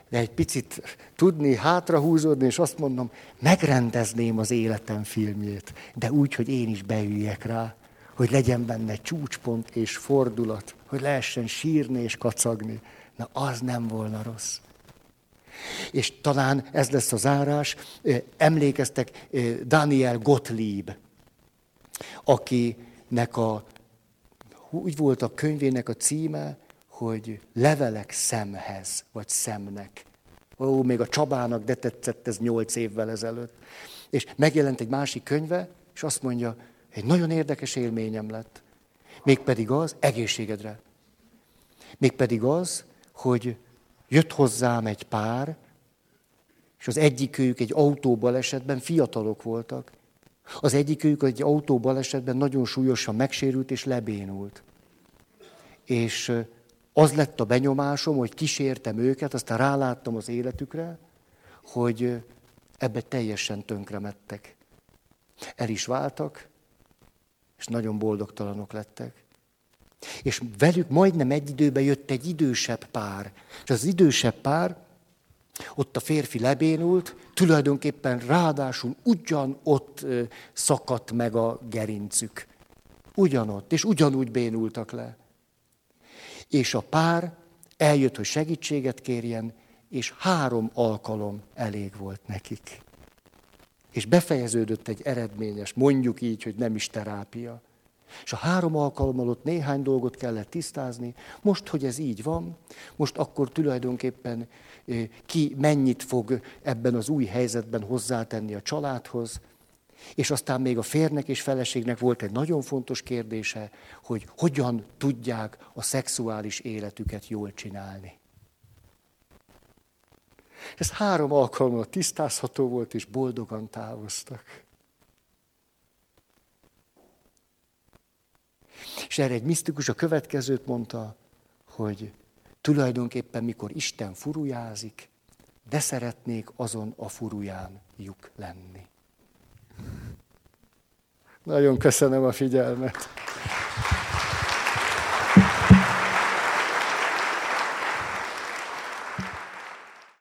de egy picit tudni hátrahúzódni, és azt mondom, megrendezném az életem filmjét, de úgy, hogy én is beüljek rá, hogy legyen benne csúcspont és fordulat, hogy lehessen sírni és kacagni. Na, az nem volna rossz. És talán ez lesz a zárás. Emlékeztek Daniel Gottlieb, akinek a, úgy volt a könyvének a címe, hogy levelek szemhez, vagy szemnek. Ó, még a Csabának de tetszett ez nyolc évvel ezelőtt. És megjelent egy másik könyve, és azt mondja, egy nagyon érdekes élményem lett. Mégpedig az, egészségedre. Mégpedig az, hogy jött hozzám egy pár, és az egyikőjük egy autóbalesetben fiatalok voltak. Az egyikőjük egy autóbalesetben nagyon súlyosan megsérült és lebénult. És az lett a benyomásom, hogy kísértem őket, aztán ráláttam az életükre, hogy ebbe teljesen tönkremettek. El is váltak, és nagyon boldogtalanok lettek. És velük majdnem egy időben jött egy idősebb pár. És az idősebb pár, ott a férfi lebénult, tulajdonképpen ráadásul ugyanott szakadt meg a gerincük. Ugyanott, és ugyanúgy bénultak le. És a pár eljött, hogy segítséget kérjen, és három alkalom elég volt nekik. És befejeződött egy eredményes, mondjuk így, hogy nem is terápia. És a három alkalommal ott néhány dolgot kellett tisztázni. Most, hogy ez így van, most akkor tulajdonképpen ki mennyit fog ebben az új helyzetben hozzátenni a családhoz, és aztán még a férnek és feleségnek volt egy nagyon fontos kérdése, hogy hogyan tudják a szexuális életüket jól csinálni. Ez három alkalommal tisztázható volt, és boldogan távoztak. És erre egy misztikus a következőt mondta, hogy tulajdonképpen mikor Isten furujázik, de szeretnék azon a furuján lyuk lenni. Nagyon köszönöm a figyelmet.